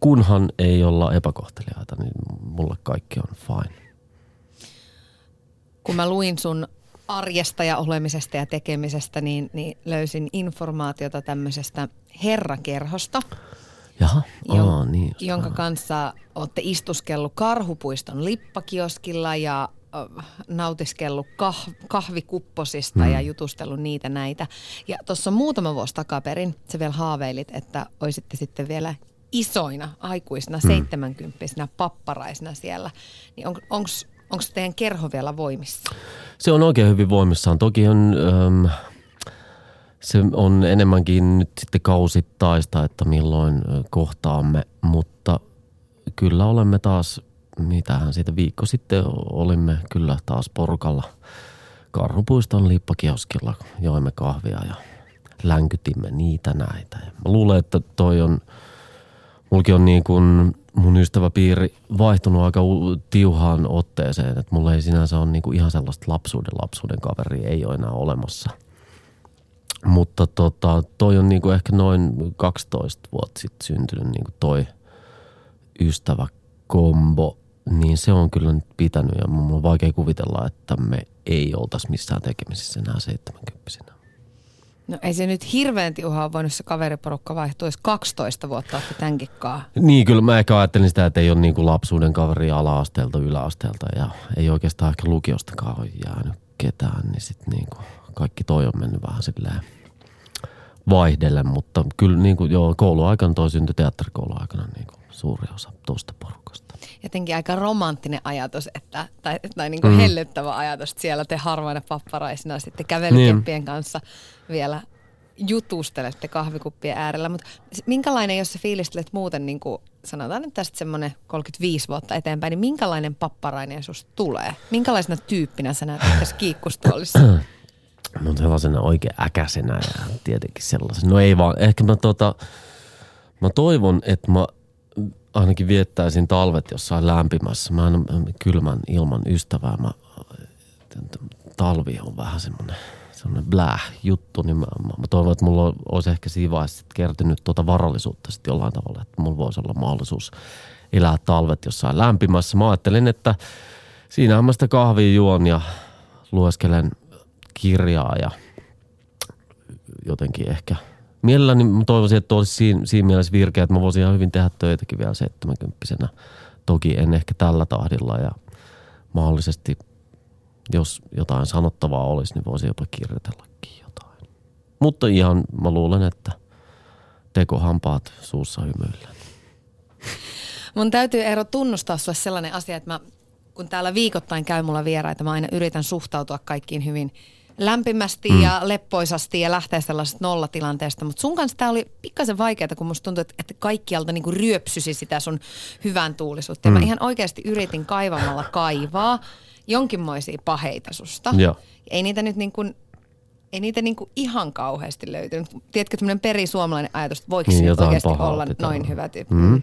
Kunhan ei olla epäkohteliaita, niin mulle kaikki on fine. Kun mä luin sun arjesta ja olemisesta ja tekemisestä, niin, niin löysin informaatiota tämmöisestä herrakerhosta. Jaha, jo, niin. Jonka kanssa olette istuskellut Karhupuiston lippakioskilla ja nautiskellut kah, kahvikupposista hmm. ja jutustellut niitä näitä. Ja tuossa muutama vuosi takaperin se vielä haaveilit, että olisitte sitten vielä isoina aikuisina, hmm. seitsemänkymppisinä papparaisina siellä. Niin on, onko teidän kerho vielä voimissa? Se on oikein hyvin voimissaan. Toki on, ähm, se on enemmänkin nyt sitten kausittaista, että milloin kohtaamme, mutta kyllä olemme taas, mitähän siitä viikko sitten olimme kyllä taas porukalla Karhupuiston lippakioskilla, joimme kahvia ja länkytimme niitä näitä. Ja mä luulen, että toi on, mulki on niin kuin mun ystäväpiiri vaihtunut aika tiuhaan otteeseen, että mulla ei sinänsä ole niinku ihan sellaista lapsuuden lapsuuden kaveri ei ole enää olemassa. Mutta tota, toi on niinku ehkä noin 12 vuotta sitten syntynyt niinku toi ystäväkombo, niin se on kyllä nyt pitänyt ja mun on vaikea kuvitella, että me ei oltaisi missään tekemisissä enää 70 No ei se nyt hirveän tiuhaa voinut se kaveriporukka vaihtua, jos 12 vuotta olette tämänkin Niin, kyllä mä ehkä ajattelin sitä, että ei ole niin kuin lapsuuden kaveri ala-asteelta, yläasteelta ja ei oikeastaan ehkä lukiostakaan ole jäänyt ketään, niin sitten niin kaikki toi on mennyt vähän silleen vaihdellen, mutta kyllä niin kuin, joo, kouluaikana toi syntyi teatterikouluaikana niin kuin suuri osa tuosta porukasta. Jotenkin aika romanttinen ajatus, että, tai, tai niin kuin mm. hellyttävä ajatus, että siellä te harvoina papparaisina sitten kävelykeppien niin. kanssa vielä jutustelette kahvikuppien äärellä, mutta minkälainen, jos sä fiilistelet muuten, niin kuin sanotaan nyt tästä semmoinen 35 vuotta eteenpäin, niin minkälainen papparainen susta tulee? Minkälaisena tyyppinä sä näet tässä kiikkustuolissa? No sellaisena oikein äkäisenä ja tietenkin sellaisen. No ei vaan, ehkä mä tota, mä toivon, että mä ainakin viettäisin talvet jossain lämpimässä. Mä en kylmän ilman ystävää. Mä, talvi on vähän semmoinen semmoinen bläh juttu, niin mä, mä, toivon, että mulla olisi ehkä siinä vaiheessa kertynyt tuota varallisuutta sitten jollain tavalla, että mulla voisi olla mahdollisuus elää talvet jossain lämpimässä. Mä ajattelin, että siinä mä sitä kahvia juon ja lueskelen kirjaa ja jotenkin ehkä mielelläni mä toivoisin, että olisi siinä, siinä mielessä virkeä, että mä voisin ihan hyvin tehdä töitäkin vielä 70 Toki en ehkä tällä tahdilla ja mahdollisesti – jos jotain sanottavaa olisi, niin voisi jopa kirjoitellakin jotain. Mutta ihan mä luulen, että tekohampaat suussa hymyillä. Mun täytyy ero tunnustaa sulle sellainen asia, että mä, kun täällä viikoittain käy mulla vieraita, mä aina yritän suhtautua kaikkiin hyvin lämpimästi mm. ja leppoisasti ja lähteä sellaisesta nollatilanteesta. Mutta sun kanssa tämä oli pikkasen vaikeaa, kun musta tuntui, että kaikkialta niinku ryöpsysi sitä sun hyvän tuulisuutta. Mm. Ja mä mm. ihan oikeasti yritin kaivamalla kaivaa jonkinmoisia paheita susta. Joo. Ei niitä nyt niin kuin, ei niitä niin kuin ihan kauheasti löytynyt. Tiedätkö, tämmöinen perisuomalainen ajatus, että voiko niin, se oikeasti olla noin olla. hyvä tyyppi. Mm.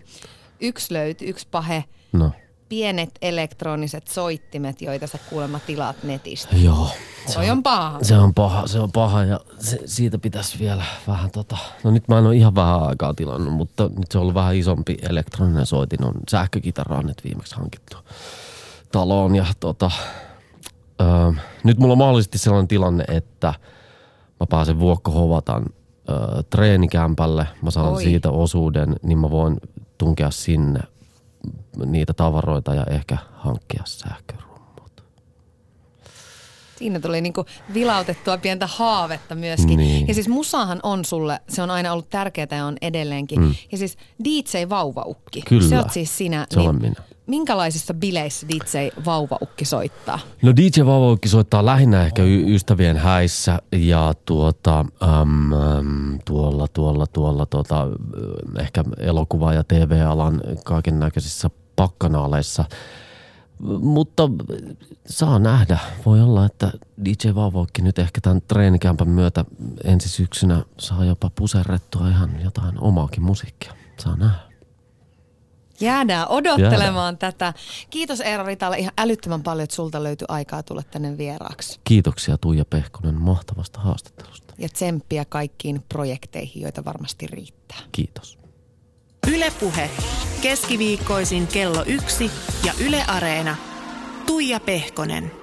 Yksi löytyy, yksi pahe. No. Pienet elektroniset soittimet, joita sä kuulemma tilaat netistä. Joo. Se on, on paha. Se on paha, se on paha ja se, siitä pitäisi vielä vähän tota... No nyt mä en ole ihan vähän aikaa tilannut, mutta nyt se on ollut vähän isompi elektroninen soitin. On sähkökitaraa nyt viimeksi hankittu taloon ja tota, ö, nyt mulla on mahdollisesti sellainen tilanne, että mä pääsen Vuokko Hovatan ö, treenikämpälle, mä saan Oi. siitä osuuden, niin mä voin tunkea sinne niitä tavaroita ja ehkä hankkia sähkörummut. Siinä tuli niinku vilautettua pientä haavetta myöskin. Niin. Ja siis musahan on sulle, se on aina ollut tärkeää ja on edelleenkin. Mm. Ja siis DJ Vauvaukki. Kyllä. Se on siis sinä. Se niin, minä minkälaisissa bileissä DJ Vauvaukki soittaa? No DJ Vauvaukki soittaa lähinnä ehkä y- ystävien häissä ja tuota, äm, äm, tuolla, tuolla, tuolla tuota, ehkä elokuva- ja TV-alan kaiken näköisissä pakkanaaleissa. Mutta saa nähdä. Voi olla, että DJ Vauvaukki nyt ehkä tämän treenikämpän myötä ensi syksynä saa jopa puserrettua ihan jotain omaakin musiikkia. Saa nähdä. Jäädään odottelemaan Jäädään. tätä. Kiitos Eero Ritala ihan älyttömän paljon, että sulta löytyi aikaa tulla tänne vieraaksi. Kiitoksia Tuija Pehkonen mahtavasta haastattelusta. Ja tsemppiä kaikkiin projekteihin, joita varmasti riittää. Kiitos. Ylepuhe keskiviikkoisin kello yksi ja Yle Areena. Tuija Pehkonen.